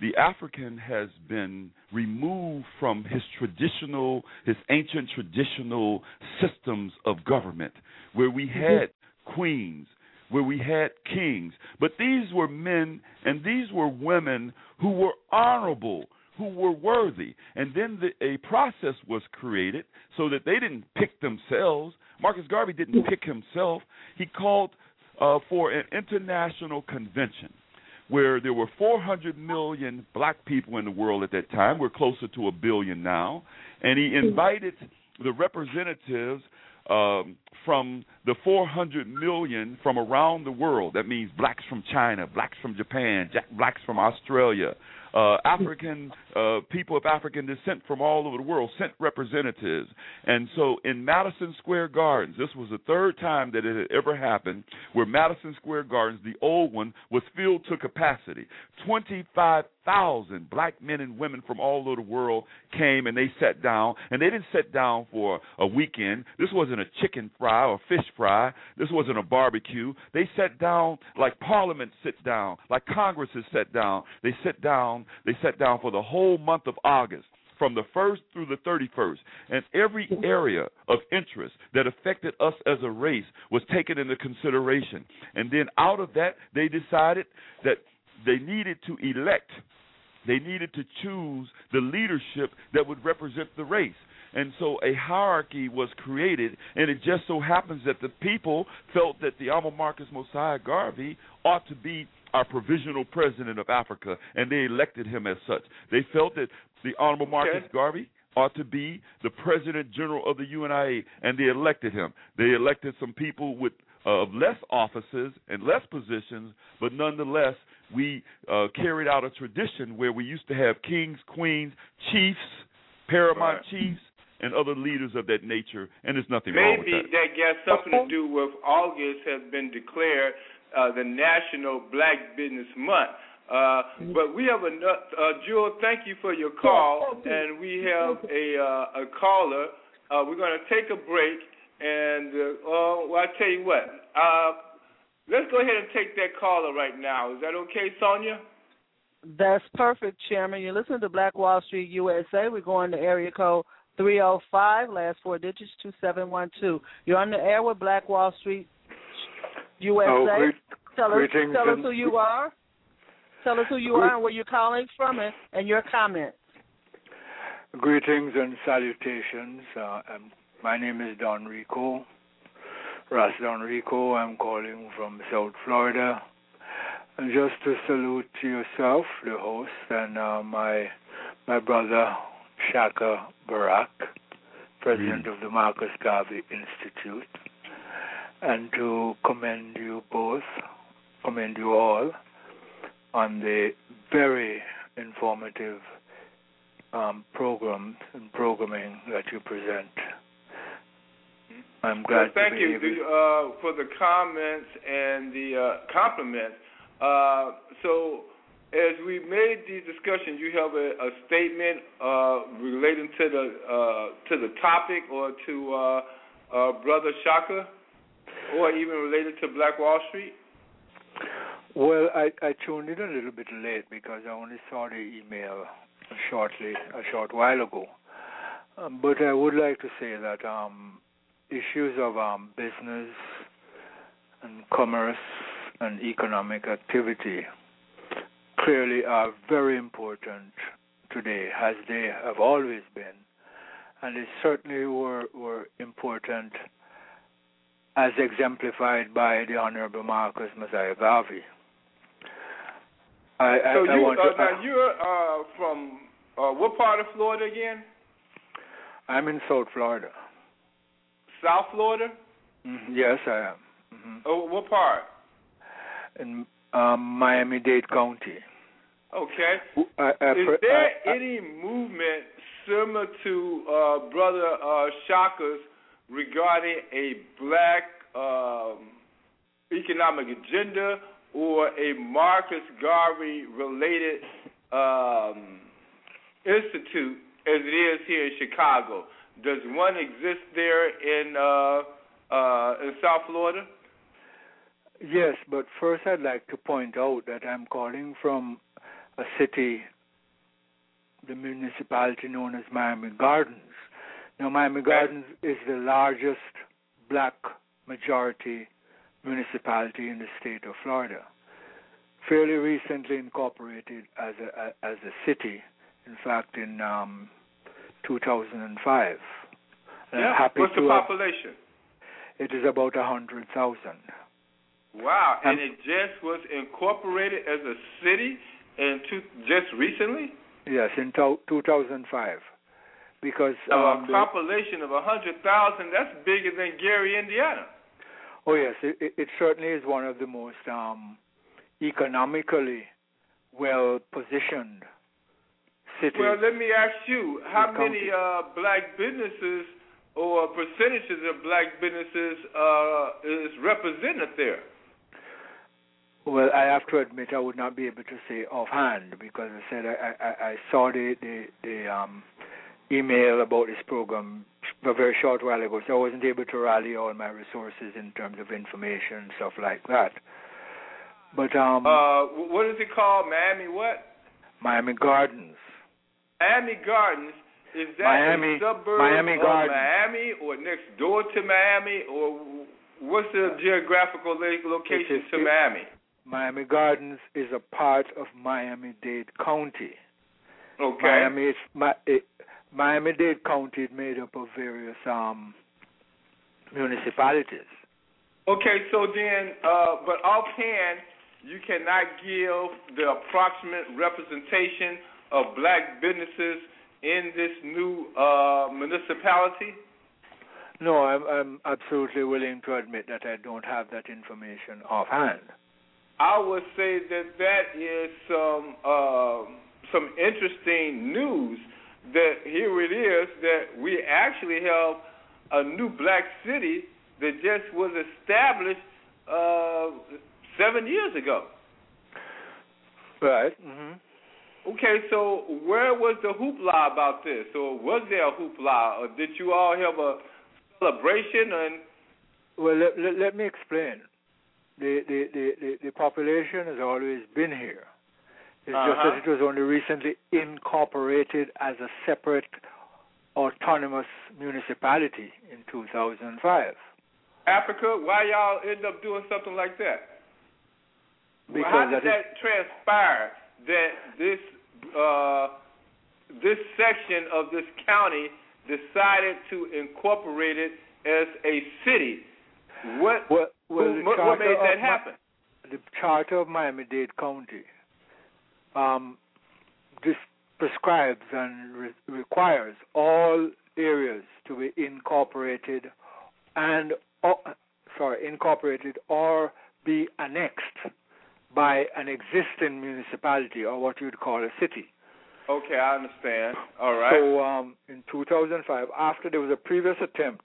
the African has been removed from his traditional, his ancient traditional systems of government, where we had queens, where we had kings. But these were men and these were women who were honorable, who were worthy. And then the, a process was created so that they didn't pick themselves. Marcus Garvey didn't pick himself. He called uh, for an international convention where there were 400 million black people in the world at that time. We're closer to a billion now. And he invited the representatives um, from the 400 million from around the world. That means blacks from China, blacks from Japan, blacks from Australia, uh, African uh, people of African descent from all over the world sent representatives. And so in Madison Square Gardens, this was the third time that it had ever happened, where Madison Square Gardens, the old one, was filled to capacity. 25,000 black men and women from all over the world came and they sat down, and they didn't sit down for a weekend. This wasn't a chicken fry or fish fry. This wasn't a barbecue. They sat down like Parliament sits down, like Congress sat down. They sit down they sat down for the whole month of August from the 1st through the 31st, and every area of interest that affected us as a race was taken into consideration. And then out of that, they decided that they needed to elect, they needed to choose the leadership that would represent the race. And so a hierarchy was created, and it just so happens that the people felt that the Honorable Marcus Mosiah Garvey ought to be our provisional president of Africa, and they elected him as such. They felt that the Honorable Marcus okay. Garvey ought to be the president general of the UNIA, and they elected him. They elected some people with uh, less offices and less positions, but nonetheless, we uh, carried out a tradition where we used to have kings, queens, chiefs, paramount right. chiefs, and other leaders of that nature, and there's nothing Maybe wrong with that. Maybe that got something to do with August has been declared uh, the National Black Business Month. Uh, but we have a uh, Jewel. Thank you for your call, and we have a uh, a caller. Uh, we're going to take a break, and uh, uh, well, I tell you what. Uh, let's go ahead and take that caller right now. Is that okay, Sonja? That's perfect, Chairman. You're listening to Black Wall Street USA. We're going to area code 305, last four digits 2712. You're on the air with Black Wall Street USA. Oh, great, tell us, tell us who you are. tell us who you are and where you're calling from and, and your comments. Greetings and salutations. Uh, my name is Don Rico, Ras Don Rico. I'm calling from South Florida. And just to salute yourself, the host, and uh, my my brother Shaka Barak, president mm. of the Marcus Garvey Institute, and to commend you both, commend you all on the very informative um, programs and programming that you present. I'm glad well, thank to be you able uh, for the comments and the uh, compliments. Uh, so, as we made these discussions, you have a, a statement uh, relating to the uh, to the topic or to uh, Brother Shaka, or even related to Black Wall Street. Well, I, I tuned in a little bit late because I only saw the email shortly a short while ago. Um, but I would like to say that um, issues of um, business and commerce and economic activity clearly are very important today, as they have always been, and they certainly were were important as exemplified by the Honorable Marcus Mosiah Garvey. I, so I, you, I uh, now you're uh, from uh, what part of Florida again? I'm in South Florida. South Florida? Mm-hmm. Yes, I am. Mm-hmm. Oh, what part? In um, Miami-Dade County. Okay. I, I, Is there any movement similar to uh, Brother uh, Shaka's regarding a black um, economic agenda or a Marcus Garvey related um, institute as it is here in Chicago? Does one exist there in uh, uh, in South Florida? Yes, but first I'd like to point out that I'm calling from a city, the municipality known as Miami Gardens. Now, Miami Gardens is the largest black majority municipality in the state of Florida. Fairly recently incorporated as a as a city, in fact, in um, 2005. Yeah. What's the population? Have, it is about a hundred thousand. Wow! And, and it just was incorporated as a city in two, just recently. Yes, in to, 2005 because um, a population of hundred thousand that's bigger than Gary, Indiana. Oh yes, it, it certainly is one of the most um, economically well positioned cities. Well, let me ask you, how many uh, black businesses or percentages of black businesses uh, is represented there? Well, I have to admit I would not be able to say offhand because I said I, I, I saw the the, the um, email about this program a very short while ago, so I wasn't able to rally all my resources in terms of information and stuff like that. But um, uh, what is it called? Miami what? Miami Gardens. Miami Gardens is that Miami, a suburb Miami of Gardens. Miami or next door to Miami or what's the geographical location to Miami? Miami Gardens is a part of Miami-Dade County. Okay. Miami is it, Miami-Dade County is made up of various um, municipalities. Okay, so then, uh, but offhand, you cannot give the approximate representation of black businesses in this new uh, municipality? No, I'm, I'm absolutely willing to admit that I don't have that information offhand. I would say that that is some uh, some interesting news that here it is that we actually have a new black city that just was established uh, seven years ago. Right. Mm-hmm. Okay, so where was the hoopla about this, or was there a hoopla, or did you all have a celebration? And well, let, let, let me explain. The, the the, the the population has always been here. It's uh-huh. just that it was only recently incorporated as a separate autonomous municipality in 2005. Africa, why y'all end up doing something like that? Because well, how did that, that transpire that this uh, this section of this county decided to incorporate it as a city? What well, well, what, what made that happen? the charter of Miami-Dade County um, this prescribes and re- requires all areas to be incorporated and uh, sorry incorporated or be annexed by an existing municipality or what you'd call a city. Okay, I understand. All right. So um, in 2005, after there was a previous attempt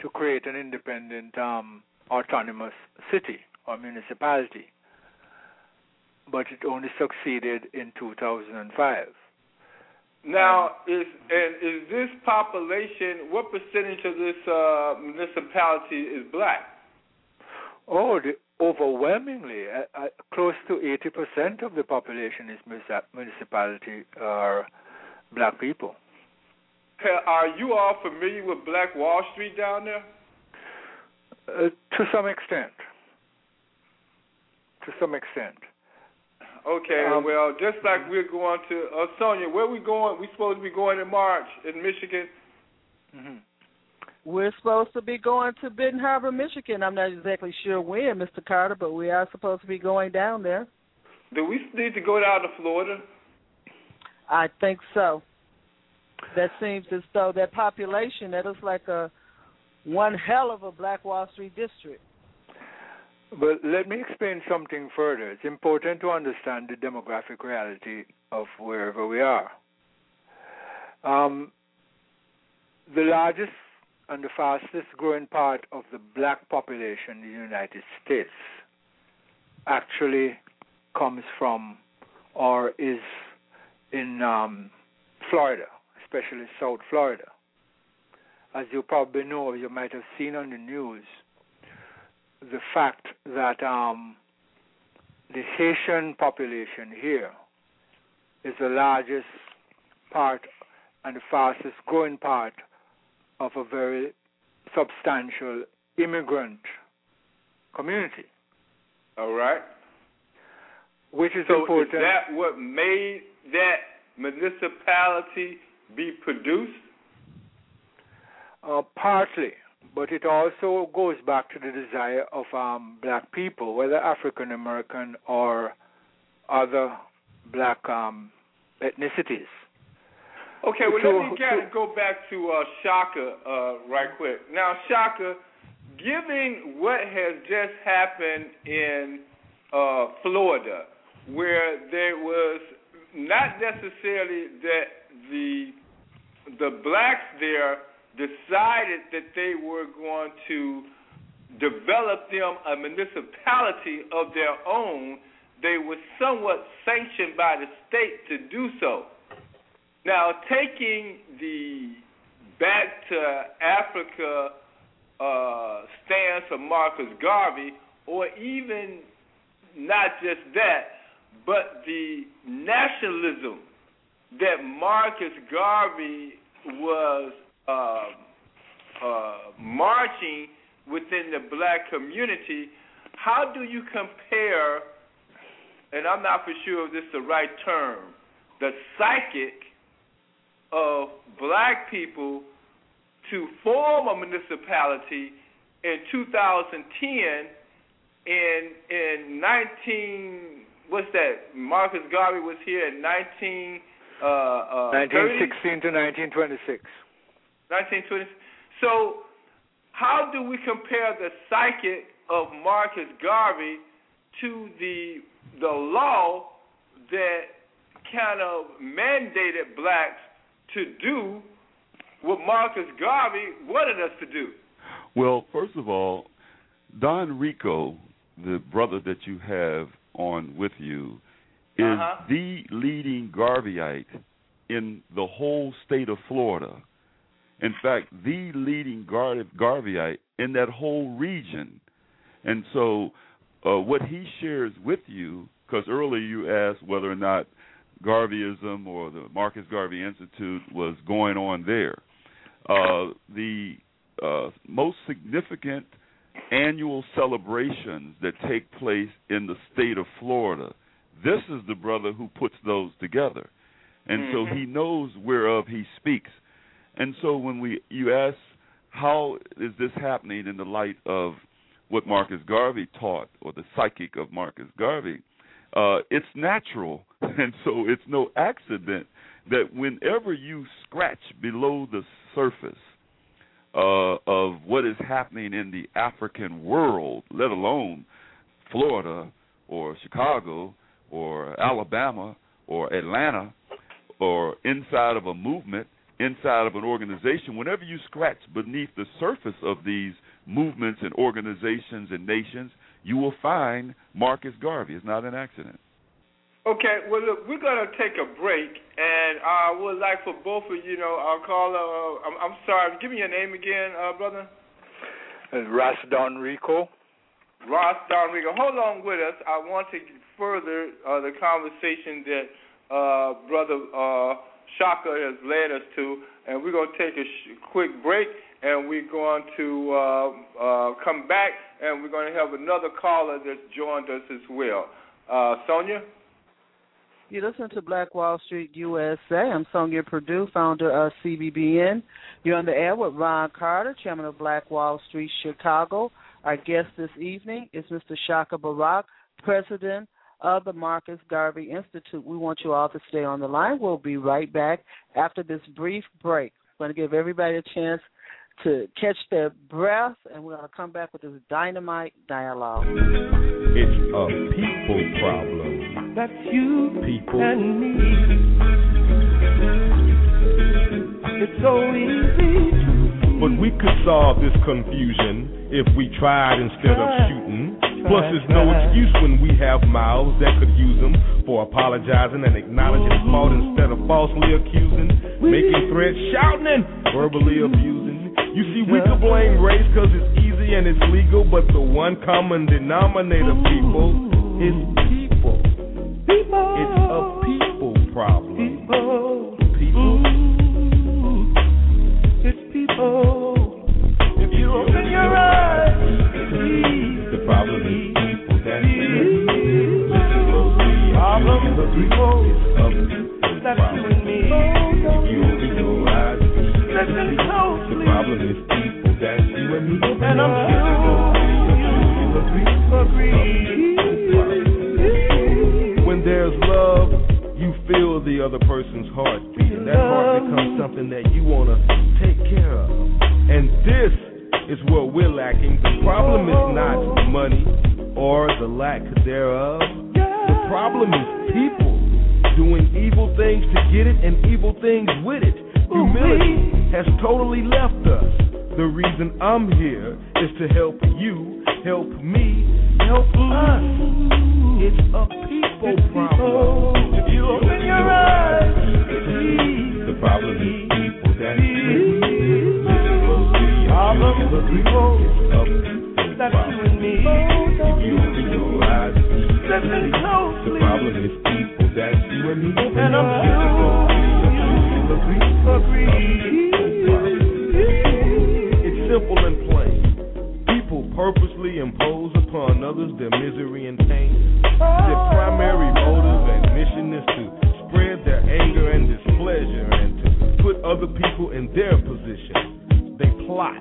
to create an independent um, autonomous city or municipality, but it only succeeded in 2005. Now, is and is this population? What percentage of this uh, municipality is black? Oh, the, overwhelmingly, uh, uh, close to 80% of the population is municipality are black people. Are you all familiar with Black Wall Street down there? Uh, to some extent. To some extent. Okay, Um, well, just like we're going to uh, Sonja, where we going? We're supposed to be going in March in Michigan. Mm-hmm. We're supposed to be going to Benton Harbor, Michigan. I'm not exactly sure when, Mr. Carter, but we are supposed to be going down there. Do we need to go down to Florida? I think so. That seems as though that population that is like a one hell of a Black Wall Street district. But let me explain something further. It's important to understand the demographic reality of wherever we are. Um, the largest and the fastest growing part of the black population in the United States actually comes from or is in um, Florida, especially South Florida. As you probably know, you might have seen on the news, the fact that um, the Haitian population here is the largest part and the fastest growing part of a very substantial immigrant community. All right. Which is so important. is that what made that municipality be produced? Uh, partly, but it also goes back to the desire of um, black people, whether African American or other black um, ethnicities. Okay, well, So- let me get, go back to uh, Shaka uh, right quick. Now, Shaka, given what has just happened in uh, Florida, where there was not necessarily that the the blacks there decided that they were going to develop them a municipality of their own, they were somewhat sanctioned by the state to do so. Now, taking the back to Africa uh, stance of Marcus Garvey, or even not just that, but the nationalism that Marcus Garvey was uh, uh, marching within the black community, how do you compare, and I'm not for sure if this is the right term, the psychic of black people to form a municipality in 2010 in in 19 what's that? Marcus Garvey was here in 19 uh, uh 1916 to 1926. 1920 so how do we compare the psychic of Marcus Garvey to the the law that kind of mandated blacks to do what Marcus Garvey wanted us to do. Well, first of all, Don Rico, the brother that you have on with you, is Uh-huh. the leading Garveyite in the whole state of Florida. In fact, the leading Gar- Garveyite in that whole region. And so, uh, what he shares with you, because earlier you asked whether or not Garveyism or the Marcus Garvey Institute was going on there. Uh, the uh, most significant annual celebrations that take place in the state of Florida. This is the brother who puts those together. And mm-hmm. so he knows whereof he speaks. And so when we you ask how is this happening in the light of what Marcus Garvey taught or the psychic of Marcus Garvey, uh, it's natural [LAUGHS] and so it's no accident that whenever you scratch below the surface uh, of what is happening in the African world, let alone Florida or Chicago or Alabama or Atlanta or inside of a movement, inside of an organization, whenever you scratch beneath the surface of these movements and organizations and nations, you will find Marcus Garvey. It's not an accident. Okay, well, look, we're going to take a break, and I would like for both of you, know, I'll call, uh, I'm, I'm sorry, give me your name again, uh, brother. Ras Don Rico. Ras Don Rico. Hold on with us. I want to further uh, the conversation that uh, Brother uh, Shaka has led us to, and we're going to take a sh- quick break, and we're going to uh, uh, come back, and we're going to have another caller that's joined us as well. Uh, Sonja? You listen to Black Wall Street USA. I'm Sonja Perdue, founder of CBBN. You're on the air with Ron Carter, chairman of Black Wall Street Chicago. Our guest this evening is Mr. Shaka Barak, president of the Marcus Garvey Institute. We want you all to stay on the line. We'll be right back after this brief break. I'm going to give everybody a chance to catch their breath, and we're going to come back with this dynamite dialogue. It's a people problem that's you people and me. It's so easy. But we could solve this confusion if we tried instead of shooting. Plus, there's no excuse when we have mouths that could use them for apologizing and acknowledging fault instead of falsely accusing, making threats, shouting, and verbally abusing. You see, we could blame race because it's easy and it's legal, but the one common denominator, people, is people. People. It's a people problem. People. People. It's people. Problem is people that Problem is the people. It's That's you and me. If you open your eyes, Listen closely. the problem is people that you and me. And I'm sure. When there's love, you feel the other person's heartbeat, and that heart becomes something that you want to take care of. And this is what we're lacking. The problem is not money or the lack thereof. The problem is people doing evil things to get it and evil things with it. Humility has totally left us. The reason I'm here is to help you, help me, help us. It's a people problem. If you open your eyes. The problem is other people in their position. They plot.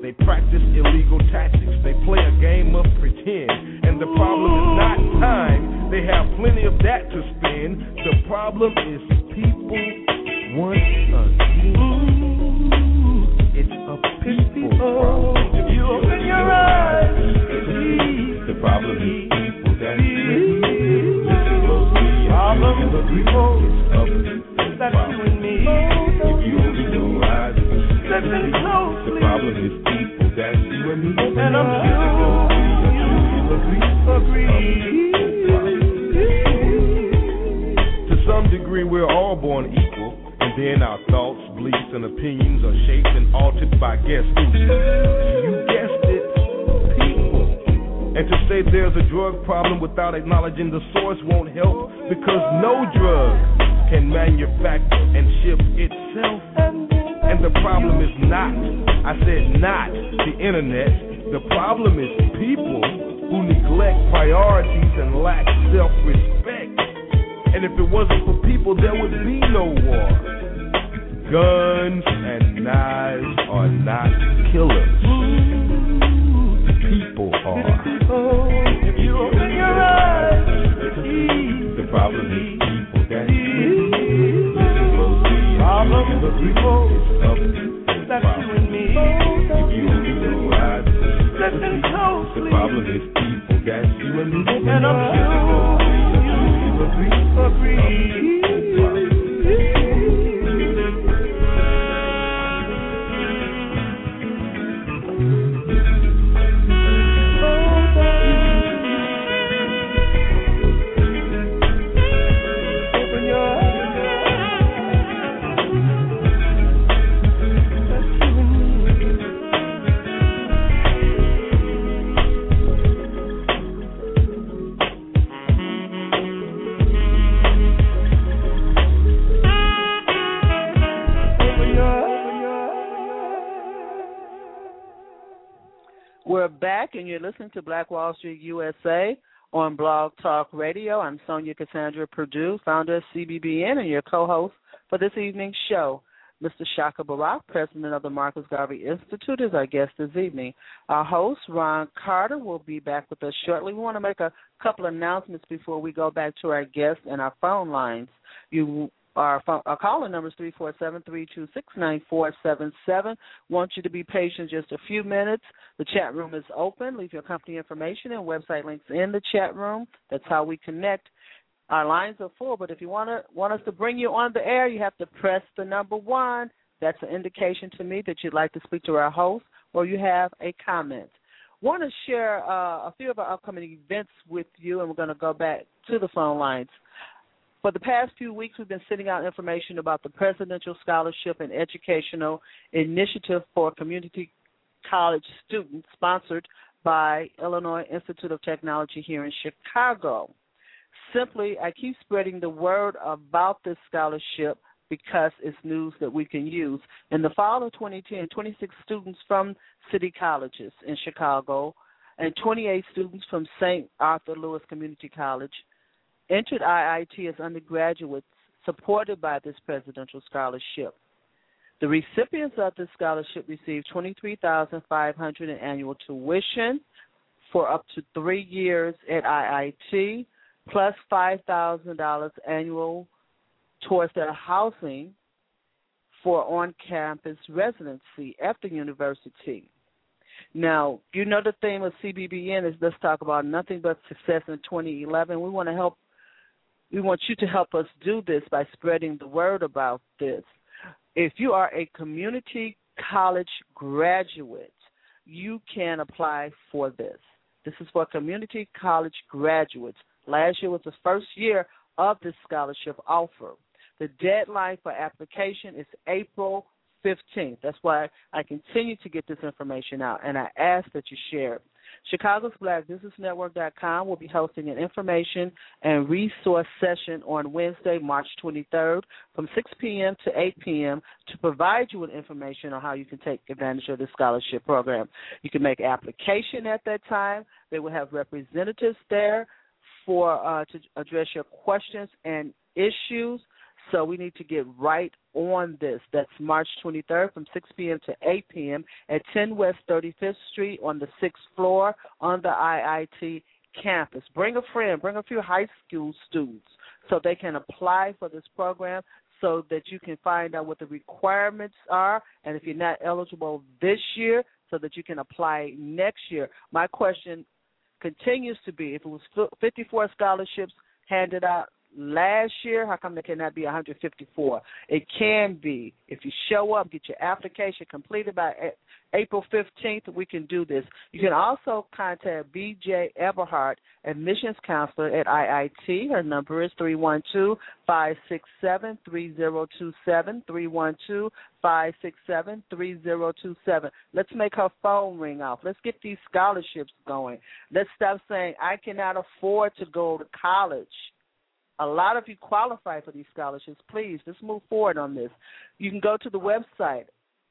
They practice illegal tactics. They play a game of pretend. And the problem is not time. They have plenty of that to spend. The problem is people want again. It's a people problem. If you open your eyes. The problem is people that Problem is people. It's a people That's you and me. Without acknowledging the source won't help, Cassandra Perdue, founder of CBBN, and your co-host for this evening's show. Mr. Shaka Barak, president of the Marcus Garvey Institute, is our guest this evening. Our host, Ron Carter, will be back with us shortly. We want to make a couple of announcements before we go back to our guests and our phone lines. You our, phone, our calling number is three four seven three two six nine four seven seven. Want you to be patient just a few minutes. The chat room is open. Leave your company information and website links in the chat room. That's how we connect. Our lines are full, but if you want to want us to bring you on the air, you have to press the number one. That's an indication to me that you'd like to speak to our host or you have a comment. Want to share uh, a few of our upcoming events with you, and we're going to go back to the phone lines. For the past few weeks, we've been sending out information about the Presidential Scholarship and Educational Initiative for Community College Students, sponsored by Illinois Institute of Technology here in Chicago. Simply, I keep spreading the word about this scholarship because it's news that we can use. In the fall of 2010, 26 students from city colleges in Chicago and 28 students from St. Arthur Lewis Community College entered IIT as undergraduates supported by this presidential scholarship. The recipients of this scholarship received 23,500 in annual tuition for up to three years at IIT, plus $5,000 annual towards their housing for on-campus residency at the university. Now, you know the theme of CBBN is let's talk about nothing but success in 2011. We want to help. We want you to help us do this by spreading the word about this. If you are a community college graduate, you can apply for this. This is for community college graduates. Last year was the first year of this scholarship offer. The deadline for application is April 15th. That's why I continue to get this information out, and I ask that you share it. Chicago's Black Business Network.com will be hosting an information and resource session on Wednesday, March 23rd from 6 p.m. to 8 p.m. to provide you with information on how you can take advantage of the scholarship program. You can make application at that time. They will have representatives there for uh, to address your questions and issues. So we need to get right on this. That's March 23rd from 6 p.m. to 8 p.m. at 10 West 35th Street on the sixth floor on the IIT campus. Bring a friend, bring a few high school students so they can apply for this program so that you can find out what the requirements are and if you're not eligible this year so that you can apply next year. My question continues to be. If it was 54 scholarships handed out last year, how come there cannot be 154? It can be. If you show up, get your application completed by April 15th, we can do this. You can also contact BJ Eberhardt, admissions counselor at IIT. Her number is 312 567 3027. 312 567 3027. Let's make her phone ring off. Let's get these scholarships going. Let's stop saying, I cannot afford to go to college. A lot of you qualify for these scholarships. Please, let's move forward on this. You can go to the website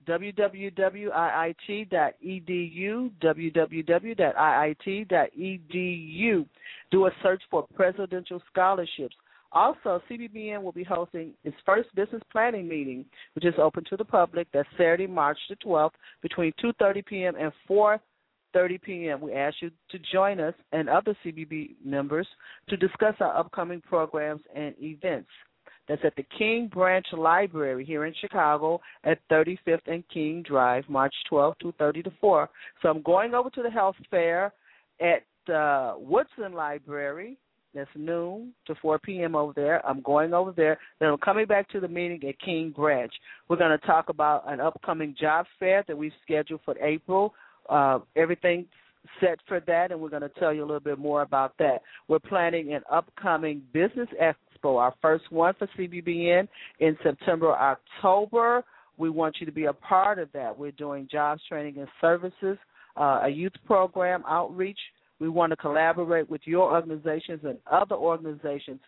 www.iit.edu, www.iit.edu. Do a search for presidential scholarships. Also, CBBN will be hosting its first business planning meeting, which is open to the public. That's Saturday, March the 12th, between 2:30 p.m. and 4:30 p.m. We ask you to join us and other CBB members to discuss our upcoming programs and events. That's at the King Branch Library here in Chicago at 35th and King Drive, March 12th, 2:30 to 4. So I'm going over to the health fair at uh, Woodson Library that's noon to 4 p.m. over there. I'm going over there. Then I'm coming back to the meeting at King Branch. We're going to talk about an upcoming job fair that we've scheduled for April. Uh, everything's set for that, and we're going to tell you a little bit more about that. We're planning an upcoming business expo, our first one for CBBN in September, October. We want you to be a part of that. We're doing jobs training and services, uh, a youth program, outreach we want to collaborate with your organizations and other organizations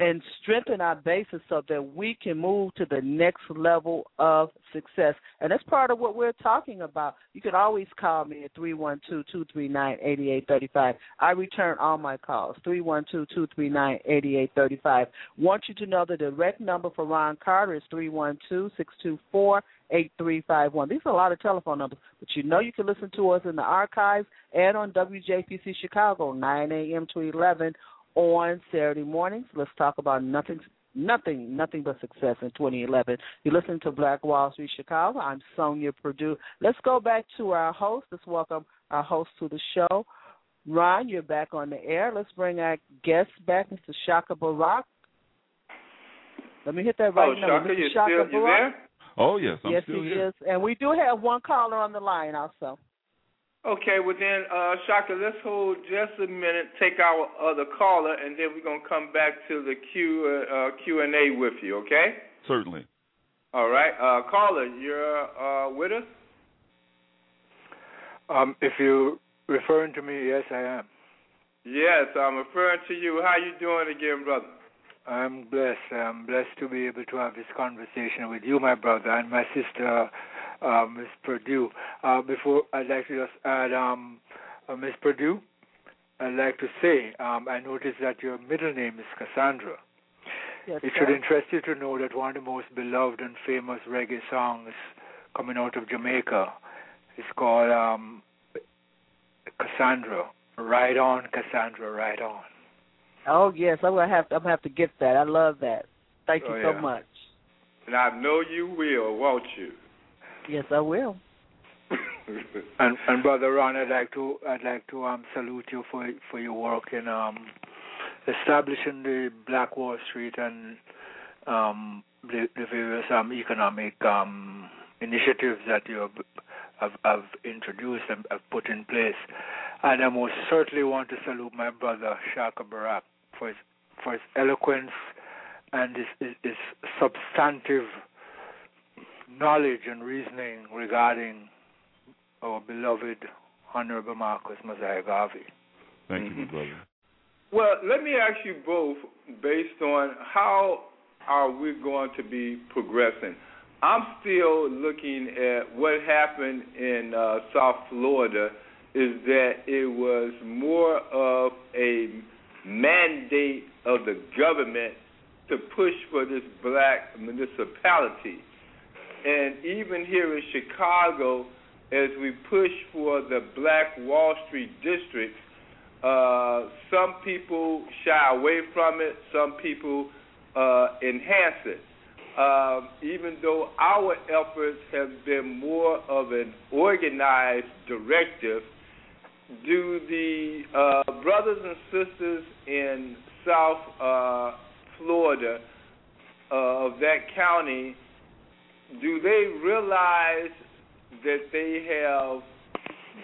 and strengthen our basis so that we can move to the next level of success. And that's part of what we're talking about. You can always call me at 312-239-8835. I return all my calls, 312-239-8835. Want you to know the direct number for Ron Carter is 312-624 8351. These are a lot of telephone numbers, but you know you can listen to us in the archives and on WJPC Chicago, 9 a.m. to 11 on Saturday mornings. Let's talk about nothing, nothing, nothing but success in 2011. You're listening to Black Wall Street Chicago. I'm Sonja Perdue. Let's go back to our host. Let's welcome our host to the show. Ron, you're back on the air. Let's bring our guest back, Mr. Shaka Barak. Let me hit that right oh, number. Shaka, Mr. Shaka still, you there? Oh yes, I'm yes, still he here. is, and we do have one caller on the line also. Okay, well then, uh, Shaka, let's hold just a minute, take our other caller, and then we're gonna come back to the Q uh, Q and A with you. Okay? Certainly. All right, uh, caller, you're uh, with us. Um, if you're referring to me, yes, I am. Yes, I'm referring to you. How you doing again, brother? I'm blessed. I'm blessed to be able to have this conversation with you, my brother, and my sister, uh, Miss Perdue. Uh, before I'd like to just add, um, uh, Miss Perdue, I'd like to say um, I noticed that your middle name is Cassandra. Yes, it sir. should interest you to know that one of the most beloved and famous reggae songs coming out of Jamaica is called um, Cassandra. Right on, Cassandra, right on. Oh yes, I'm gonna have to. I'm gonna have to get that. I love that. Thank you Oh, so yeah. much. And I know you will, won't you? Yes, I will. [COUGHS] And, and brother Ron, I'd like to I'd like to um salute you for for your work in um establishing the Black Wall Street and um the, the various um economic um initiatives that you have, have have introduced and have put in place. And I most certainly want to salute my brother Shaka Barak for his for his eloquence and his, his, his substantive knowledge and reasoning regarding our beloved Honorable Marcus Mosiah Garvey. Thank you, Mhm. my brother. Well, let me ask you both, based on how are we going to be progressing. I'm still looking at what happened in uh, South Florida. Is that it was more of a mandate of the government to push for this black municipality, and even here in Chicago, as we push for the Black Wall Street districts. Uh, some people shy away from it. Some people uh, enhance it. Um, even though our efforts have been more of an organized directive, do the uh, brothers and sisters in South uh, Florida uh, of that county, do they realize that they have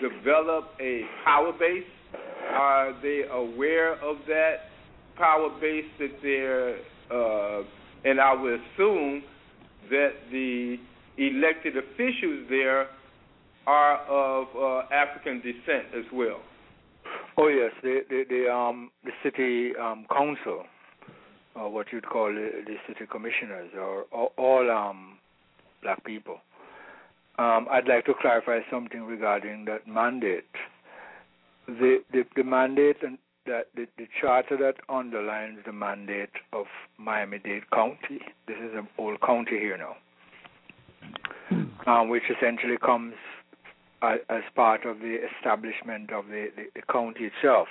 developed a power base? Are they aware of that power base that they're, uh, and I would assume that the elected officials there are of uh, African descent as well. Oh yes, the the, the um the city um council, or what you'd call the, the city commissioners, are all, all um black people. um, I'd like to clarify something regarding that mandate. The the, the mandate and that the, the charter that underlines the mandate of Miami-Dade County. This is an old county here now, um, which essentially comes as, as part of the establishment of the, the, the county itself.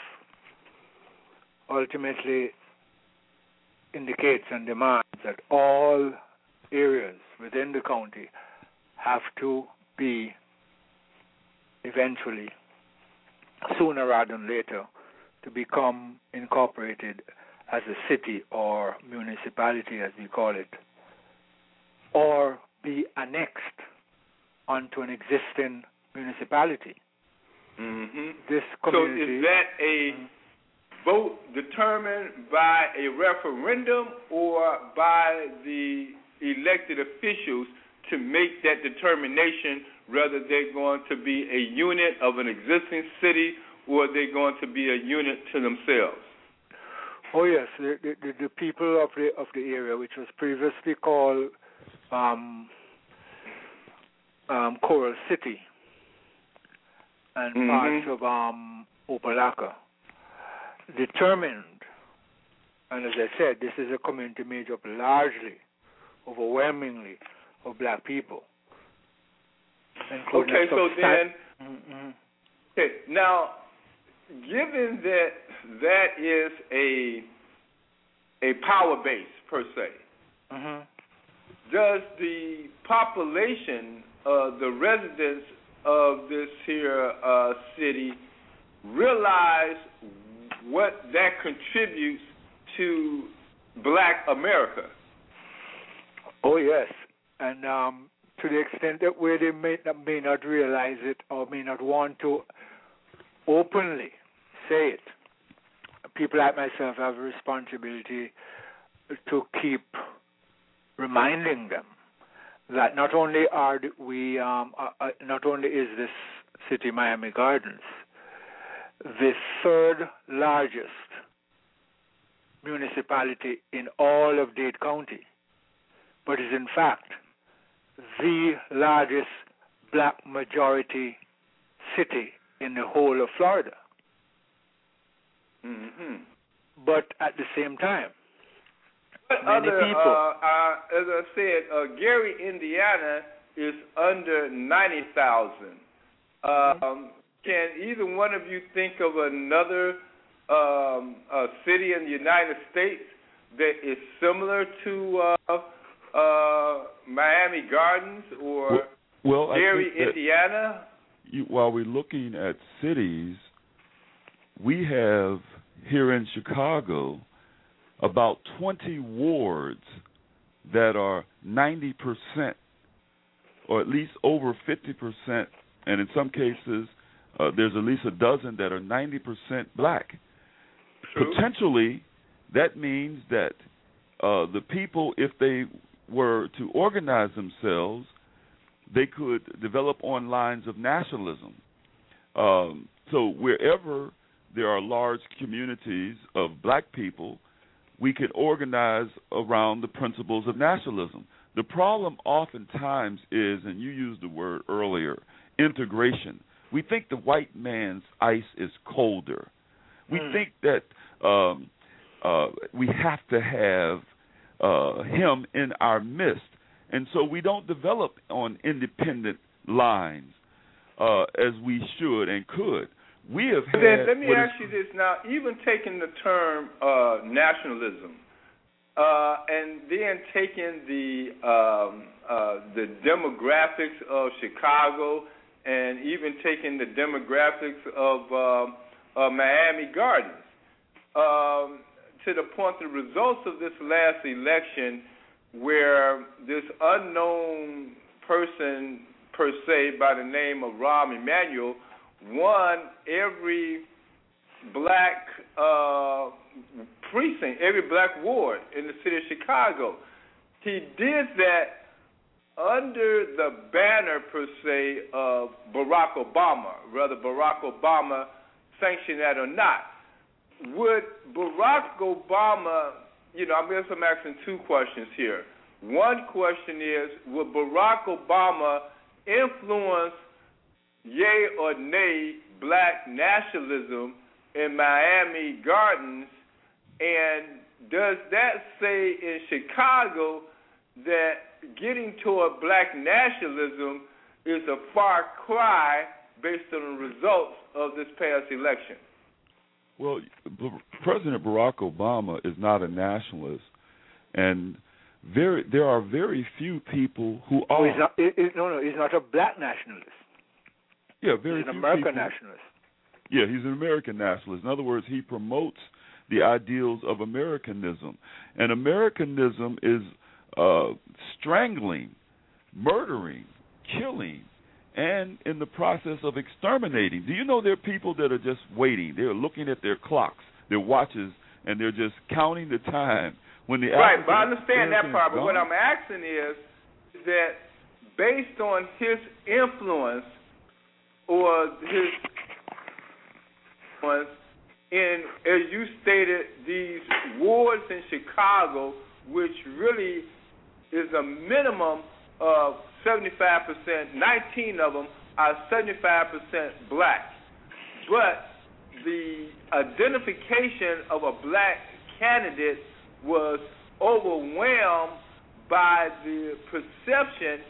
Ultimately, indicates and demands that all areas within the county have to be eventually, sooner rather than later, to become incorporated as a city or municipality, as we call it, or be annexed onto an existing municipality. Mm-hmm. This community. So is that a vote determined by a referendum or by the elected officials to make that determination whether they're going to be a unit of an existing city or they're going to be a unit to themselves? Oh yes, the, the, the people of the of the area, which was previously called um, um, Carol City and mm-hmm. parts of um, Opa-locka, determined, and as I said, this is a community made up largely, overwhelmingly, of black people. Okay, so then, mm-hmm. okay, now, given that that is a a power base per se, mm-hmm. does the population, uh, the residents of this here uh, city, realize what that contributes to Black America? Oh yes, and um, to the extent that where they may not, may not realize it or may not want to openly say it, people like myself have a responsibility to keep reminding them that not only are we, um, uh, uh, not only is this city Miami Gardens the third largest municipality in all of Dade County, but is in fact the largest black majority city in the whole of Florida. Mm-hmm. But at the same time, what many other, people. Uh, uh, as I said, uh, Gary, Indiana is under 90,000. Um, Mm-hmm. Can either one of you think of another um, city in the United States that is similar to uh, Miami Gardens or well, well Gary, Indiana? You, while we're looking at cities, we have here in Chicago about 20 wards that are 90% or at least over 50%, and in some cases, uh, there's at least a dozen that are 90% black. True. Potentially, that means that uh, the people, if they were to organize themselves, they could develop on lines of nationalism. Um, so wherever there are large communities of black people, we can organize around the principles of nationalism. The problem oftentimes is, and you used the word earlier, integration. We think the white man's ice is colder. We Mm. think that um, uh, we have to have uh, him in our midst, and so we don't develop on independent lines uh, as we should and could. We have had. then let me ask you this now. Even taking the term uh, nationalism, uh, and then taking the um, uh, the demographics of Chicago, and even taking the demographics of um, uh, Miami Gardens, um, to the point the results of this last election, where this unknown person per se by the name of Rahm Emanuel won every black uh, precinct, every black ward in the city of Chicago. He did that under the banner per se of Barack Obama, whether Barack Obama sanctioned that or not. Would Barack Obama, you know, I guess I'm asking two questions here. One question is, would Barack Obama influence, yay or nay, black nationalism in Miami Gardens? And does that say in Chicago that getting toward black nationalism is a far cry based on the results of this past election? Well, President Barack Obama is not a nationalist, and very there are very few people who Oh, are. he's not, he, he- no, no, he's not a black nationalist. yeah, very He's an American people- nationalist. Yeah, he's an American nationalist. In other words, he promotes the ideals of Americanism, and Americanism is uh, strangling, murdering, killing, and in the process of exterminating. Do you know there are people that are just waiting? They're looking at their clocks, their watches, and they're just counting the time when the Right, but I understand that part. But what. I'm asking is that based on his influence or his influence in, as you stated, these wars in Chicago, which really is a minimum of 75%, 19 of them are 75% black. But the identification of a black candidate was overwhelmed by the perception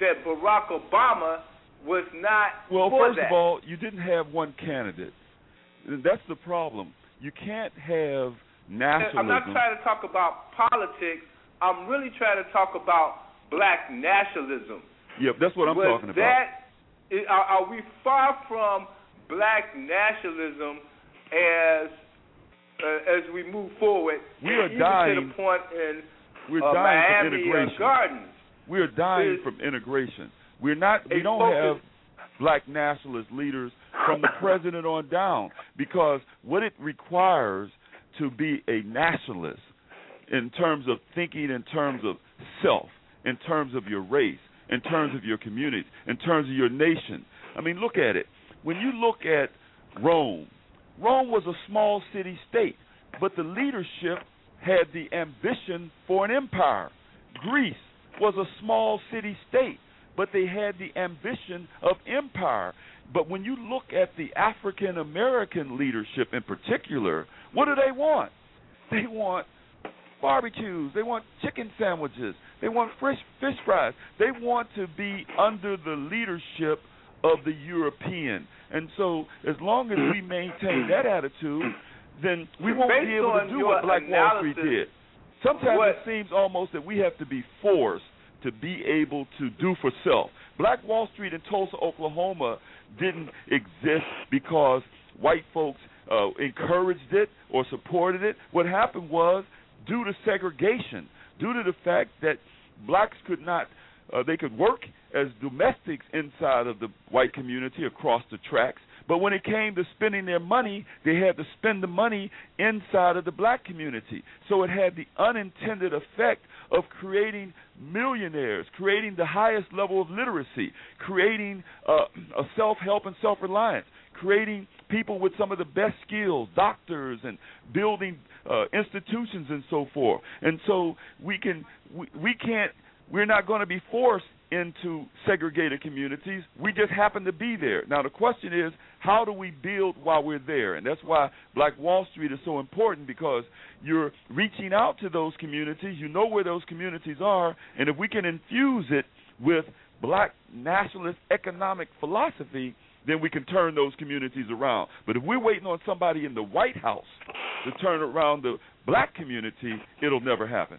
that Barack Obama was not Well, first that. of all, you didn't have one candidate. That's the problem. You can't have nationalism. I'm not trying to talk about politics. I'm really trying to talk about black nationalism. Yep, that's what I'm Was talking about. That, are, are we far from black nationalism as uh, as we move forward? We are even to dying- the point in We're uh, dying from Miami uh, integration. Gardens. We're dying Is- from integration. We're not. We don't focus- have black nationalist leaders from the [COUGHS] president on down because what it requires to be a nationalist in terms of thinking in terms of self, in terms of your race, in terms of your community, in terms of your nation. I mean, look at it. When you look at Rome, Rome was a small city state, but the leadership had the ambition for an empire. Greece was a small city state, but they had the ambition of empire. But when you look at the African American leadership in particular, what do they want? They want barbecues, they want chicken sandwiches, they want fresh fish fries. They want to be under the leadership of the European. And so as long as we maintain that attitude, then we won't Based be able to do what Black Wall Street did. Sometimes what- it seems almost that we have to be forced to be able to do for self. Black Wall Street in Tulsa, Oklahoma didn't exist because white folks uh, encouraged it or supported it. What happened was due to segregation, due to the fact that blacks could not uh, they could work as domestics inside of the white community across the tracks, but when it came to spending their money, they had to spend the money inside of the black community. So it had the unintended effect of creating millionaires, creating the highest level of literacy, creating uh, a self-help and self-reliance, creating people with some of the best skills, doctors, and building uh, institutions and so forth. And so we can we, we can't we're not going to be forced into segregated communities. We just happen to be there. Now the question is, how do we build while we're there? And that's why Black Wall Street is so important because you're reaching out to those communities. You know where those communities are, and if we can infuse it with black nationalist economic philosophy, then we can turn those communities around. But if we're waiting on somebody in the White House to turn around the black community, it'll never happen.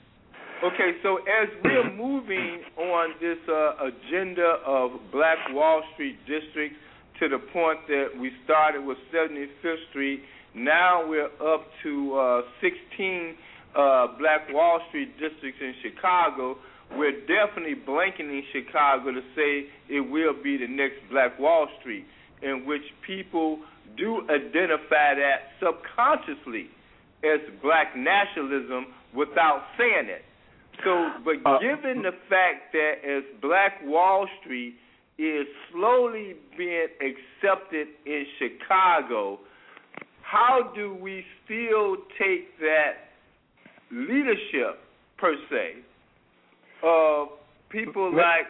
Okay, so as we're [CLEARS THROAT] moving on this uh, agenda of Black Wall Street districts to the point that we started with 75th Street, now we're up to uh, 16 uh, Black Wall Street districts in Chicago. We're definitely blanketing Chicago to say it will be the next Black Wall Street, in which people do identify that subconsciously as black nationalism without saying it. So, but Uh, given the fact that as Black Wall Street is slowly being accepted in Chicago, how do we still take that leadership per se of people Well- like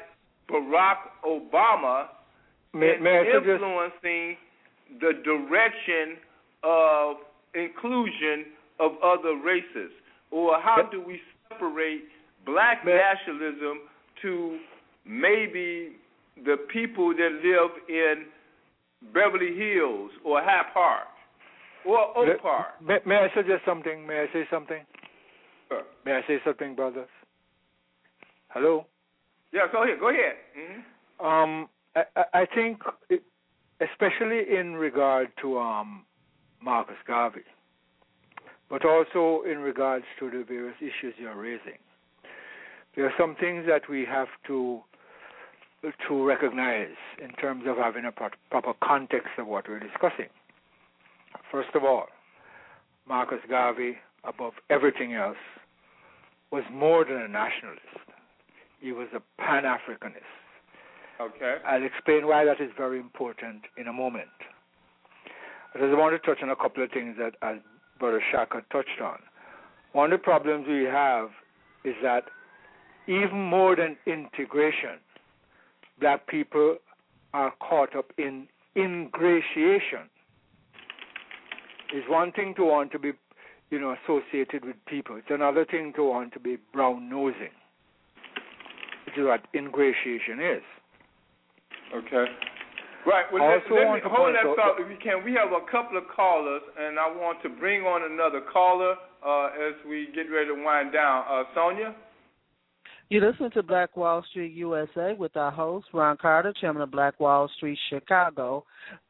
Barack Obama may, may influencing the direction of inclusion of other races? Or how do we separate black nationalism to maybe the people that live in Beverly Hills or Hyde Park or Oak Park? May, may I suggest something? May I say something? Sure. May I say something, brothers? Hello. Yeah, go ahead. Go ahead. Mm-hmm. Um, I, I think, it, especially in regard to um, Marcus Garvey, but also in regards to the various issues you're raising, there are some things that we have to to recognize in terms of having a pro- proper context of what we're discussing. First of all, Marcus Garvey, above everything else, was more than a nationalist. He was a Pan Africanist. Okay. I'll explain why that is very important in a moment. I just want to touch on a couple of things that as Brother Shaka touched on. One of the problems we have is that even more than integration, black people are caught up in ingratiation. It's one thing to want to be, you know, associated with people. It's another thing to want to be brown nosing, which is what ingratiation is. Okay. Right. Well, I let, let me hold that thought if we can. We have a couple of callers, and I want to bring on another caller uh, as we get ready to wind down. Uh, Sonja. You listen to Black Wall Street USA with our host, Ron Carter, chairman of Black Wall Street Chicago.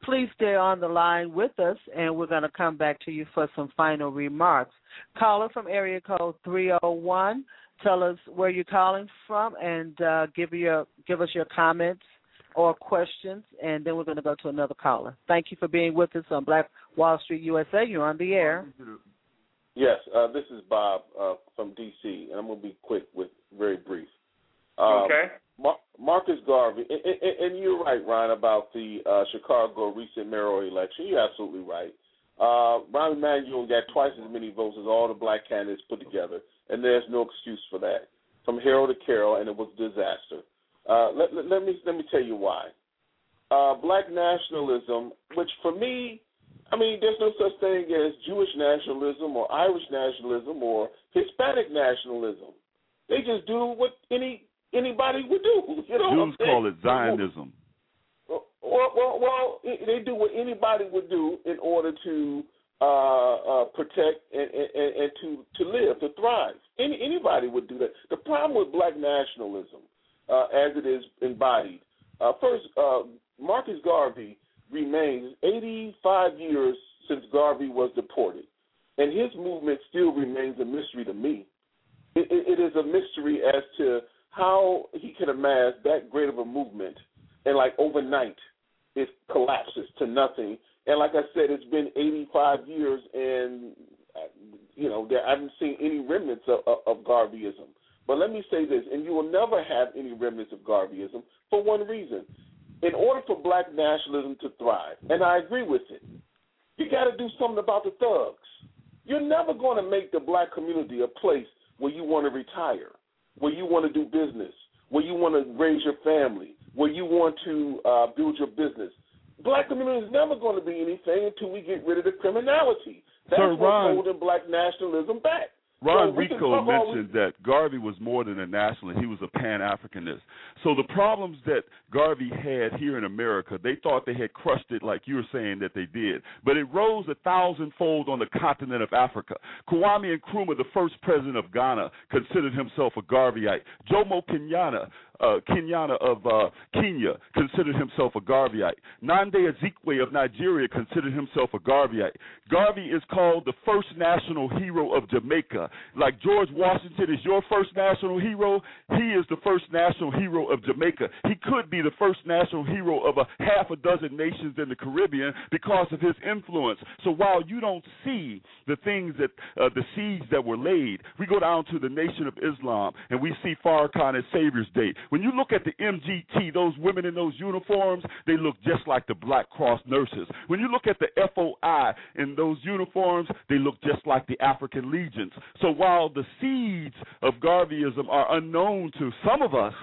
Please stay on the line with us, and we're going to come back to you for some final remarks. Caller from area code 301, tell us where you're calling from and uh, give, your, give us your comments or questions, and then we're going to go to another caller. Thank you for being with us on Black Wall Street USA. You're on the air. Yes, uh, this is Bob uh, from D.C., and I'm going to be quick with very brief. Um, okay. Mar- Marcus Garvey, and, and, and, you're right, Ron, about the uh, Chicago recent mayoral election. You're absolutely right. Uh, Rahm Emanuel got twice as many votes as all the black candidates put together, and there's no excuse for that. From hero to Carol, and it was a disaster. Uh, let, let, let, me let me tell you why. Uh, black nationalism, which for me I mean, there's no such thing as Jewish nationalism or Irish nationalism or Hispanic nationalism. They just do what any anybody would do. [LAUGHS] You know, Jews call it Zionism. Well, well, well, they do what anybody would do in order to uh, uh, protect and, and, and to to live, to thrive. Any anybody would do that. The problem with black nationalism, uh, as it is embodied, uh, first, uh, Marcus Garvey remains 85 years since Garvey was deported, and his movement still remains a mystery to me. It, it, it is a mystery as to how he can amass that great of a movement, and like overnight, it collapses to nothing. And like I said, it's been 85 years, and you know there, I haven't seen any remnants of, of, Garveyism. But let me say this, and you will never have any remnants of Garveyism for one reason in order for black nationalism to thrive, and I agree with it, you got to do something about the thugs. You're never going to make the black community a place where you want to retire, where you want to do business, where you want to raise your family, where you want to uh, build your business. Black community is never going to be anything until we get rid of the criminality. That's Sir, what's Ron, holding black nationalism back. Ron So Rico mentioned that Garvey was more than a nationalist. He was a Pan Africanist. So the problems that Garvey had here in America, they thought they had crushed it like you were saying that they did. But it rose a thousandfold on the continent of Africa. Kwame Nkrumah, the first president of Ghana, considered himself a Garveyite. Jomo Kenyatta, uh, Kenyatta of uh, Kenya considered himself a Garveyite. Nnamdi Azikiwe of Nigeria considered himself a Garveyite. Garvey is called the first national hero of Jamaica. Like George Washington is your first national hero, he is the first national hero of Jamaica. He could be the first national hero of a half a dozen nations in the Caribbean because of his influence. So while you don't see the things that uh, the seeds that were laid, we go down to the Nation of Islam and we see Farrakhan and Savior's Day. When you look at the MGT, those women in those uniforms, they look just like the Black Cross nurses. When you look at the FOI in those uniforms, they look just like the African legions. So while the seeds of Garveyism are unknown to some of us,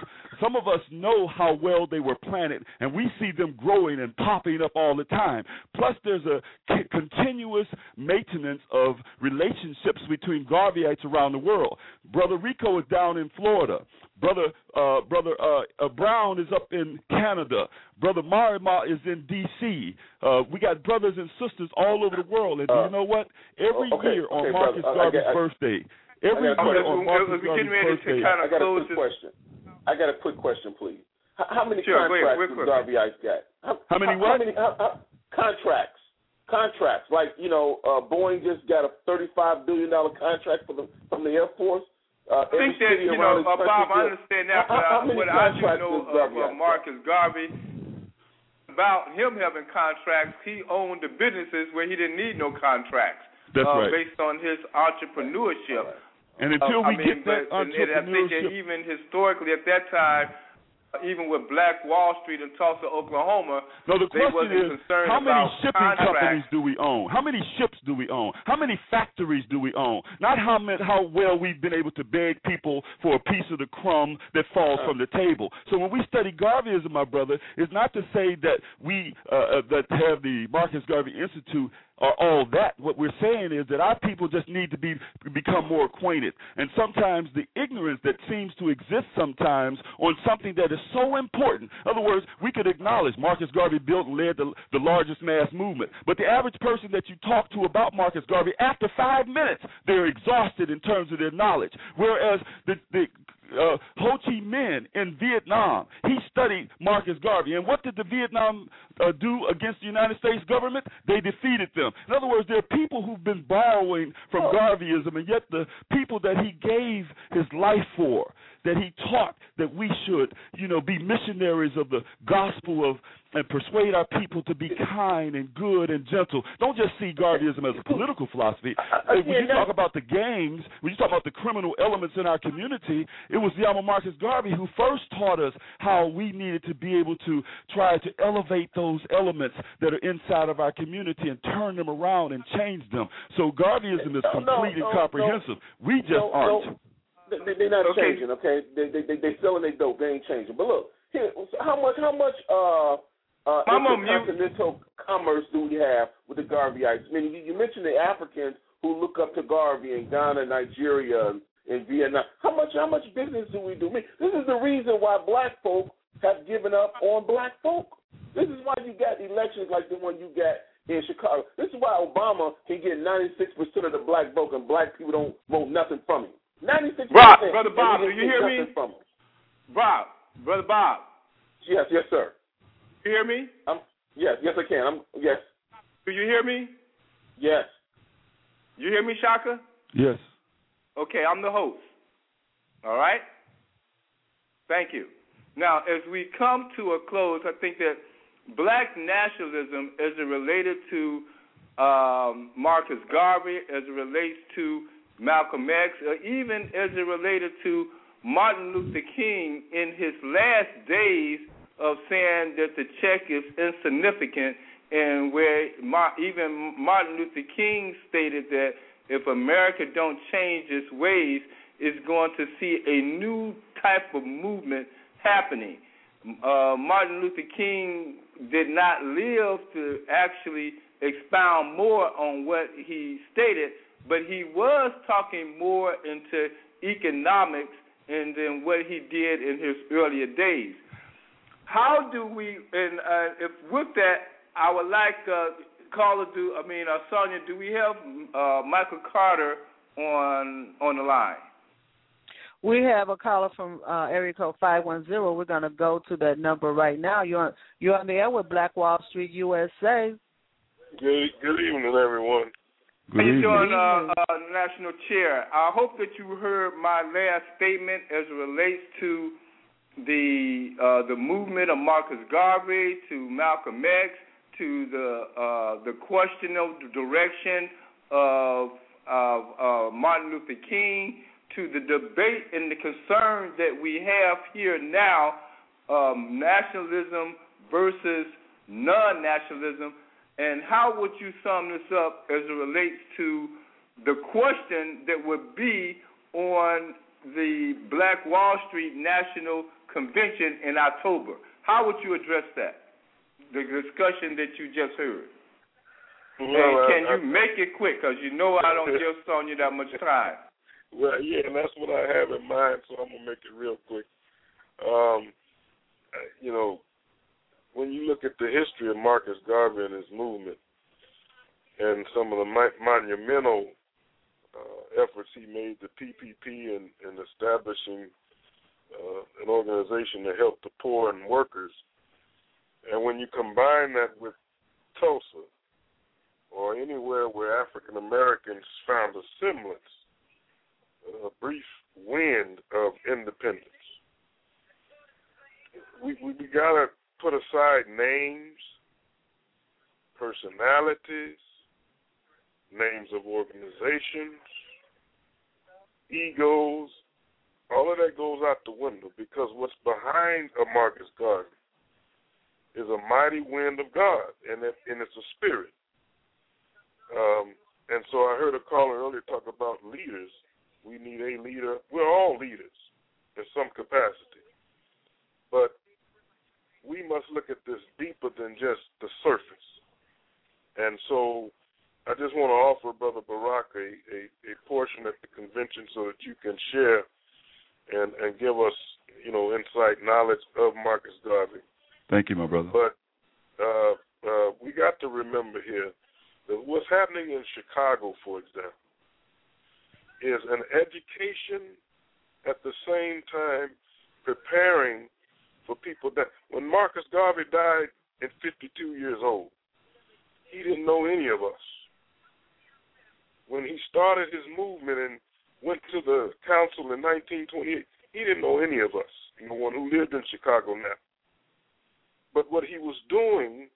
Some of us know how well they were planted, and we see them growing and popping up all the time. Plus, there's a c- continuous maintenance of relationships between Garveyites around the world. Brother Rico is down in Florida. Brother uh, Brother uh, uh, Brown is up in Canada. Brother Marima is in D.C. Uh, we got brothers and sisters all over the world, and you know what? Every okay, year on okay, Marcus brother. I- I Garvey's I- birthday, every I got a year question. on Marcus Garvey's birthday. I got a quick question. I got a quick question, please. How, how many Sure, ahead, contracts does Garveyites got? How, How many what? How many contracts? Contracts like you know, uh, Boeing just got a thirty-five billion dollar contract for the from the Air Force. Uh, I think that, you know, uh, Bob, I understand that, but how, how what I do know of uh. Marcus Garvey, about him having contracts, he owned the businesses where he didn't need no contracts. That's uh, right. Based on his entrepreneurship. And until Uh, we I mean, get that but, and I think that entrepreneurship, even historically at that time, uh, even with Black Wall Street in Tulsa, Oklahoma, no, the question is, how many shipping companies do we own? How many ships do we own? How many factories do we own? Not how how well we've been able to beg people for a piece of the crumb that falls from the table. So when we study Garveyism, my brother, it's not to say that we uh, uh, that have the Marcus Garvey Institute are all that. What we're saying is that our people just need to be become more acquainted. And sometimes the ignorance that seems to exist sometimes on something that is so important. In other words, we could acknowledge Marcus Garvey built and led the, the largest mass movement. But the average person that you talk to about Marcus Garvey, after five minutes, they're exhausted in terms of their knowledge. Whereas the, the uh, Ho Chi Minh in Vietnam, he studied Marcus Garvey. And what did the Vietnam uh, do against the United States government? They defeated them. In other words, there are people who've been borrowing from Garveyism, and yet the people that he gave his life for, that he taught that we should, you know, be missionaries of the gospel of and persuade our people to be kind and good and gentle. Don't just see Garveyism as a political philosophy. Uh, when you talk about the gangs, when you talk about the criminal elements in our community, it was the Yama Marcus Garvey who first taught us how we needed to be able to try to elevate those elements that are inside of our community and turn them around and change them. So Garveyism is No, no, complete no, and comprehensive. We just no, aren't. They, they, they're not Okay. changing, okay? They they they, they selling their dope. They ain't changing. But look, here, so how much how much uh uh intercontinental commerce do we have with the Garveyites? I mean, you, you mentioned the Africans who look up to Garvey in Ghana, Nigeria, and in Vietnam. How much how much business do we do? I mean, this is the reason why black folk have given up on black folk. This is why you got elections like the one you got in Chicago. This is why Obama can get 96% of the black vote and black people don't vote nothing from him. 96%. Bob, Brother Bob, he do you hear me? From. Bob, Brother Bob, Yes, yes, sir. you hear me? I'm, yes, yes, I can. I'm, yes, Do you hear me? yes. You hear me, Shaka? Yes. Okay, I'm the host. All right? Thank you. Now, as we come to a close, I think that black nationalism, as it related to um, Marcus Garvey, as it relates to Malcolm X, or even as it related to Martin Luther King in his last days of saying that the check is insignificant, and where even Martin Luther King stated that if America don't change its ways, it's going to see a new type of movement happening. Uh, Martin Luther King did not live to actually expound more on what he stated, but he was talking more into economics and than what he did in his earlier days. How do we, and uh, if with that, I would like uh, caller do, I mean, uh, Sonja, do we have uh, Michael Carter on on the line? We have a caller from uh, area code five one zero. We're going to go to that number right now. You're on, you're on the air with Black Wall Street USA. Good good evening, everyone. Good How you doing, uh, uh, National Chair? I hope that you heard my last statement as it relates to the uh, the movement of Marcus Garvey, to Malcolm X, to the uh, the question of the direction of of uh, Martin Luther King, to the debate and the concern that we have here now, um, nationalism versus non-nationalism, and how would you sum this up as it relates to the question that would be on the Black Wall Street National Convention in October. How would you address that? The discussion that you just heard. Well, and can I, you make it quick? Because you know I don't [LAUGHS] give Sonja that much time. Well, yeah, and that's what I have in mind, so I'm gonna make it real quick. Um, you know, when you look at the history of Marcus Garvey and his movement, and some of the monumental uh, efforts he made, the PPP, and, and establishing uh, an organization to help the poor and workers, and when you combine that with Tulsa, or anywhere where African Americans found a semblance, a brief wind of independence. We we, we gotta put aside names, personalities, names of organizations, egos, all of that goes out the window because what's behind a Marcus Garvey is a mighty wind of God, and it, and it's a spirit. Um, and so I heard a caller earlier talk about leaders. We need a leader. We're all leaders in some capacity. But we must look at this deeper than just the surface. And so I just want to offer Brother Barak a, a, a portion at the convention so that you can share and, and give us, you know, insight, knowledge of Marcus Garvey. Thank you, my brother. But uh, uh, we got to remember here that what's happening in Chicago, for example, is an education at the same time preparing for people that when Marcus Garvey died at 52 years old, he didn't know any of us. When he started his movement and went to the council in 1928, he didn't know any of us, the one who lived in Chicago now. But what he was doing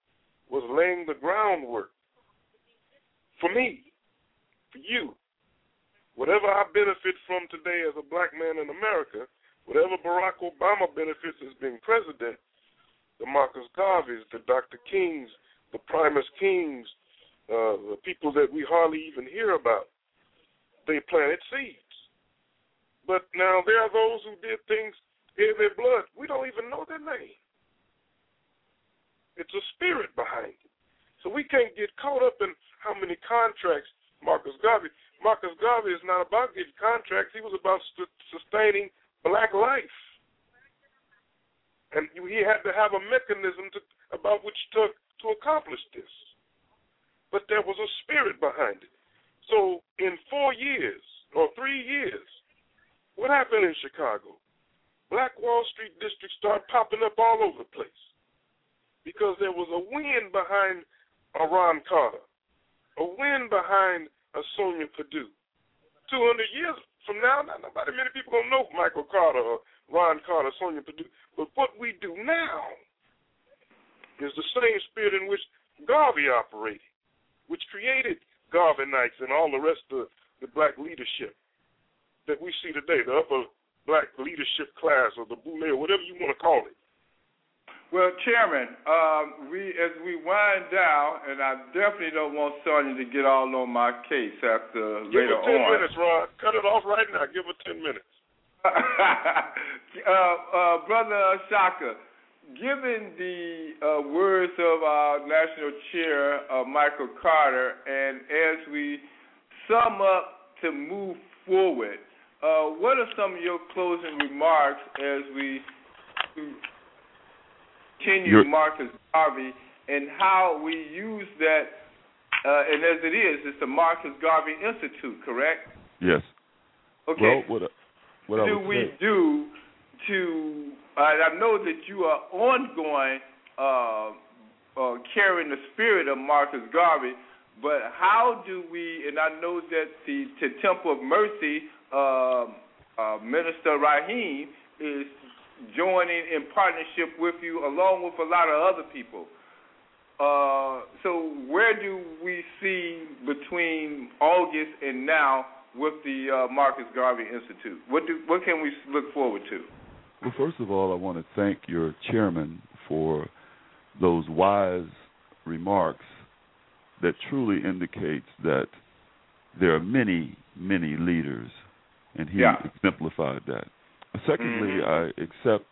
was laying the groundwork for me, for you, whatever I benefit from today as a black man in America, whatever Barack Obama benefits as being president, the Marcus Garveys, the Dr. Kings, the Primus Kings, uh, the people that we hardly even hear about, they planted seeds. But now there are those who did things, in their blood. We don't even know their name. It's a spirit behind it. So we can't get caught up in how many contracts Marcus Garvey. Marcus Garvey is not about getting contracts. He was about sustaining black life, and he had to have a mechanism to, about which took to accomplish this. But there was a spirit behind it. So in four years or three years, what happened in Chicago? Black Wall Street districts started popping up all over the place because there was a wind behind a Ron Carter a win behind a Sonja Perdue. 200 years from now, not nobody, many people gonna know Michael Carter or Ron Carter, Sonja Perdue. But what we do now is the same spirit in which Garvey operated, which created Garvey Knights and all the rest of the black leadership that we see today, the upper black leadership class or the boule, or whatever you want to call it. Well, Chairman, um, we as we wind down, and I definitely don't want Sonja to get all on my case after Give later her ten on. minutes, Ron. Cut it off right now. Give her ten minutes. [LAUGHS] uh, uh, Brother Shaka, given the uh, words of our national chair, uh, Michael Carter, and as we sum up to move forward, uh, what are some of your closing remarks as we continue You're, Marcus Garvey and how we use that. Uh, and as it is, it's the Marcus Garvey Institute, correct? Yes. Okay. Well, what, what do we say, do to? I know that you are ongoing uh, uh, carrying the spirit of Marcus Garvey, but how do we? And I know that the, the Temple of Mercy uh, uh, Minister Rahim is joining in partnership with you, along with a lot of other people. Uh, so, where do we see between August and now with the uh, Marcus Garvey Institute? What do what can we look forward to? Well, first of all, I want to thank your chairman for those wise remarks that truly indicates that there are many, many leaders and he yeah. exemplified that. Secondly, mm-hmm. I accept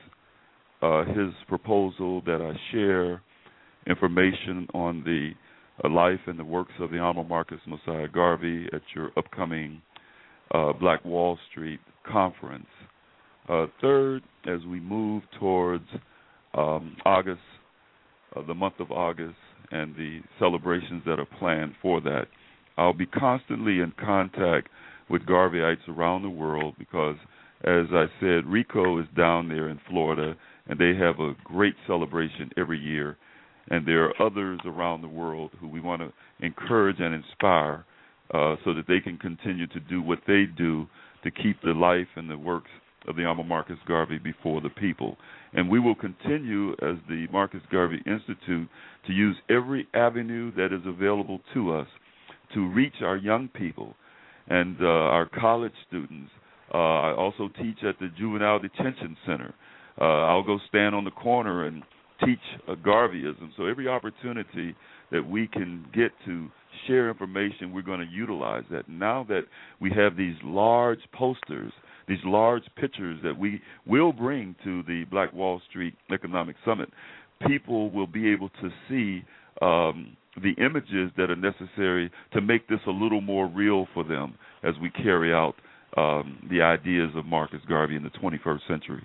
uh, his proposal that I share information on the uh, life and the works of the Honorable Marcus Mosiah Garvey at your upcoming uh, Black Wall Street conference. Uh, third, as we move towards um, August, uh, the month of August, and the celebrations that are planned for that, I'll be constantly in contact with Garveyites around the world because, as I said, RICO is down there in Florida, and they have a great celebration every year. And there are others around the world who we want to encourage and inspire uh, so that they can continue to do what they do to keep the life and the works of the Honorable Marcus Garvey before the people. And we will continue as the Marcus Garvey Institute to use every avenue that is available to us to reach our young people and uh, our college students. Uh, I also teach at the Juvenile Detention Center. Uh, I'll go stand on the corner and teach uh, Garveyism. So every opportunity that we can get to share information, we're going to utilize that. Now that we have these large posters, these large pictures that we will bring to the Black Wall Street Economic Summit, people will be able to see um, the images that are necessary to make this a little more real for them as we carry out um, the ideas of Marcus Garvey in the 21st century.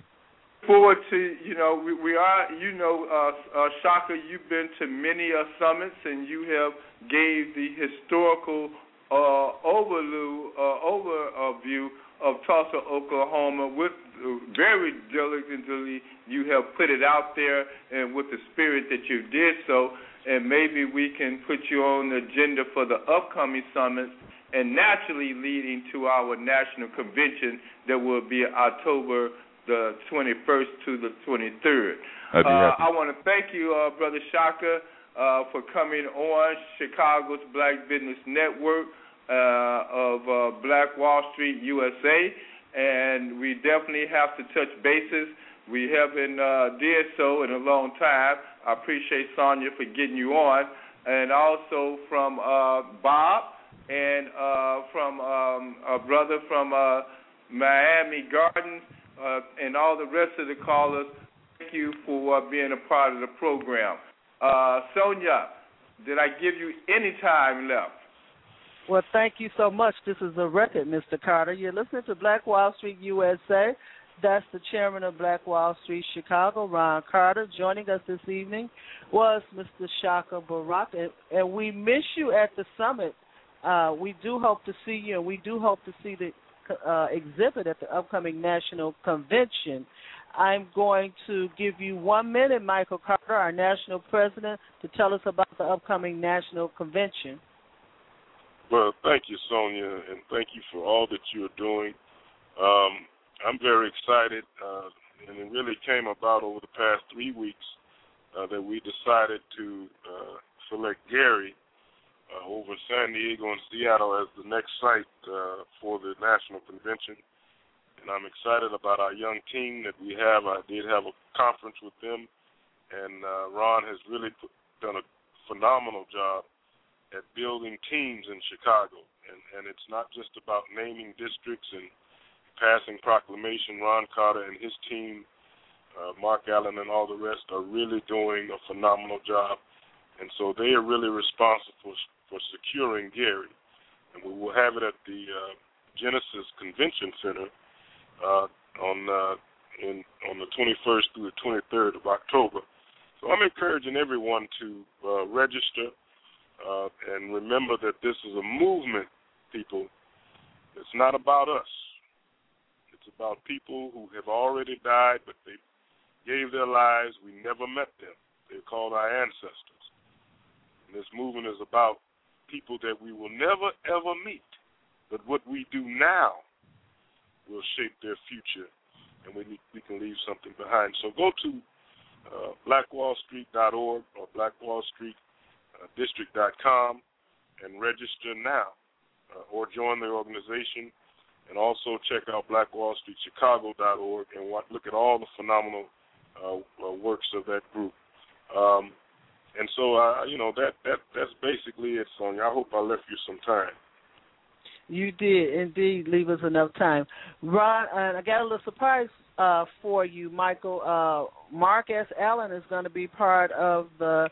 Forward to you know we, we are you know uh, uh, Shaka you've been to many uh, summits and you have gave the historical uh, overview uh, overview of Tulsa, Oklahoma with very diligently you have put it out there and with the spirit that you did so and maybe we can put you on the agenda for the upcoming summits and naturally leading to our national convention that will be October the 21st to the 23rd. Uh, I want to thank you, uh, Brother Shaka, uh, for coming on Chicago's Black Business Network uh, of uh, Black Wall Street USA, and we definitely have to touch bases. We haven't uh, did so in a long time. I appreciate Sonja for getting you on, and also from uh, Bob and uh, from um, a brother from uh, Miami Gardens uh, and all the rest of the callers. Thank you for uh, being a part of the program. Uh, Sonja, did I give you any time left? Well, thank you so much. This is a record, Mr. Carter. You're listening to Black Wall Street USA. That's the chairman of Black Wall Street Chicago, Ron Carter. Joining us this evening was Mr. Shaka Barak, and, and we miss you at the summit. Uh, we do hope to see you, and we do hope to see the uh, exhibit at the upcoming national convention. I'm going to give you one minute, Michael Carter, our national president, to tell us about the upcoming national convention. Well, thank you, Sonja, and thank you for all that you're doing. Um, I'm very excited, uh, and it really came about over the past three weeks uh, that we decided to uh, select Gary uh, over San Diego and Seattle as the next site uh, for the national convention. And I'm excited about our young team that we have. I did have a conference with them, and uh, Ron has really put, done a phenomenal job at building teams in Chicago. And, and it's not just about naming districts and passing proclamation, Ron Carter and his team, uh, Mark Allen and all the rest are really doing a phenomenal job. And so they are really responsible for, securing Gary. And we will have it at the uh, Genesis Convention Center uh, on uh, in on the 21st through the 23rd of October. So I'm encouraging everyone to uh, register uh, and remember that this is a movement, people. It's not about us. It's about people who have already died, but they gave their lives. We never met them. They're called our ancestors. This movement is about people that we will never, ever meet. But what we do now will shape their future, and we, we can leave something behind. So go to uh, blackwallstreet.org or blackwallstreetdistrict.com and register now uh, or join the organization and also check out blackwallstreetchicago.org and look at all the phenomenal uh, uh, works of that group. Um, and so, uh, you know, that that that's basically it, Sonja. I hope I left you some time. You did indeed leave us enough time, Ron. And I got a little surprise uh, for you, Michael. Uh, Mark S. Allen is going to be part of the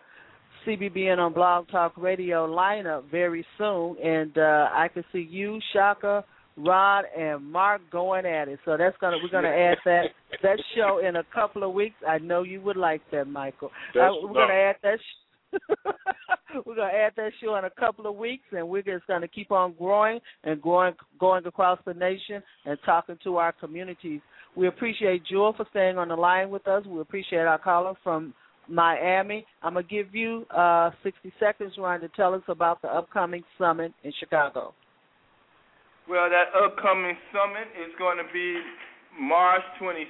CBBN on Blog Talk Radio lineup very soon, and uh, I can see you, Shaka, Rod, and Mark going at it. So that's gonna we're gonna add that that show in a couple of weeks. I know you would like that, Michael. Uh, we're no. gonna add that. Sh- [LAUGHS] we're gonna add that show in a couple of weeks, and we're just gonna keep on growing and growing, going across the nation and talking to our communities. We appreciate Jewel for staying on the line with us. We appreciate our caller from Miami. I'm gonna give you uh, 60 seconds, Ryan, to tell us about the upcoming summit in Chicago. Well, that upcoming summit is going to be March 26,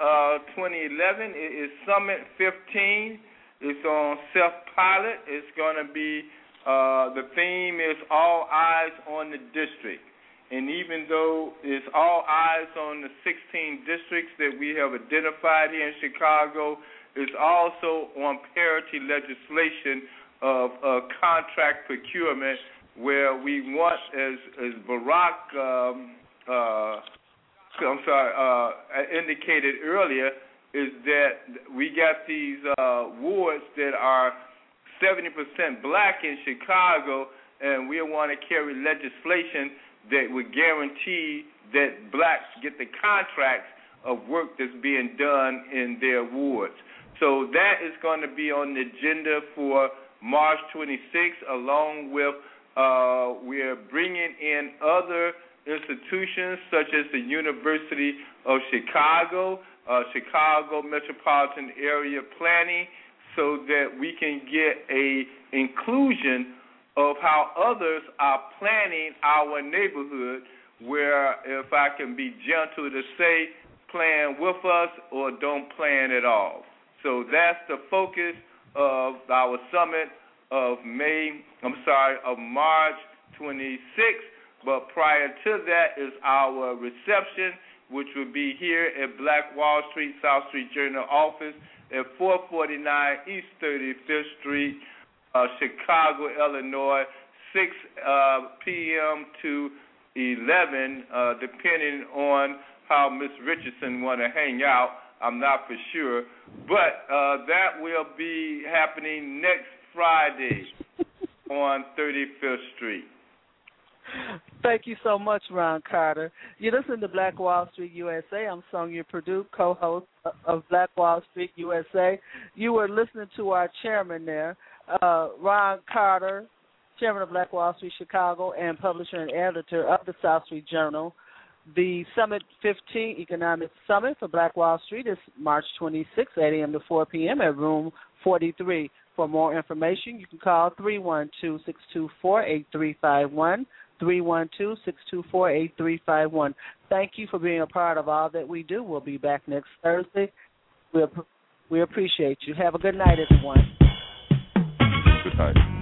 uh, 2011. It is Summit 15. It's on self pilot. It's going to be uh, the theme is all eyes on the district. And even though it's all eyes on the 16 districts that we have identified here in Chicago, it's also on parity legislation of uh, contract procurement where we want, as as Barack, um, uh, I'm sorry, uh, indicated earlier, is that we got these uh, wards that are 70% black in Chicago, and we want to carry legislation that would guarantee that blacks get the contracts of work that's being done in their wards. So that is going to be on the agenda for March 26th, along with uh, we are bringing in other institutions such as the University of Chicago, uh, Chicago Metropolitan Area Planning, so that we can get a inclusion of how others are planning our neighborhood. Where, if I can be gentle to say, plan with us or don't plan at all. So that's the focus of our summit of May, I'm sorry, of March 26th. But prior to that is our reception, which will be here at Black Wall Street, South Street Journal office at 449 East 35th Street, uh, Chicago, Illinois, 6 uh, p.m. to 11, uh, depending on how Miss Richardson want to hang out. I'm not for sure, but uh, that will be happening next Friday on 35th Street. Thank you so much, Ron Carter. You listen to Black Wall Street USA. I'm Sonja Perdue, co-host of Black Wall Street USA. You were listening to our chairman there, uh, Ron Carter, chairman of Black Wall Street Chicago and publisher and editor of the South Street Journal. The Summit 15 Economic Summit for Black Wall Street is March 26, 8 a.m. to 4 p.m. at room 43. For more information, you can call 312 624 8351. 312-624-8351. Thank you for being a part of all that we do. We'll be back next Thursday. We we appreciate you. Have a good night, everyone. Good night.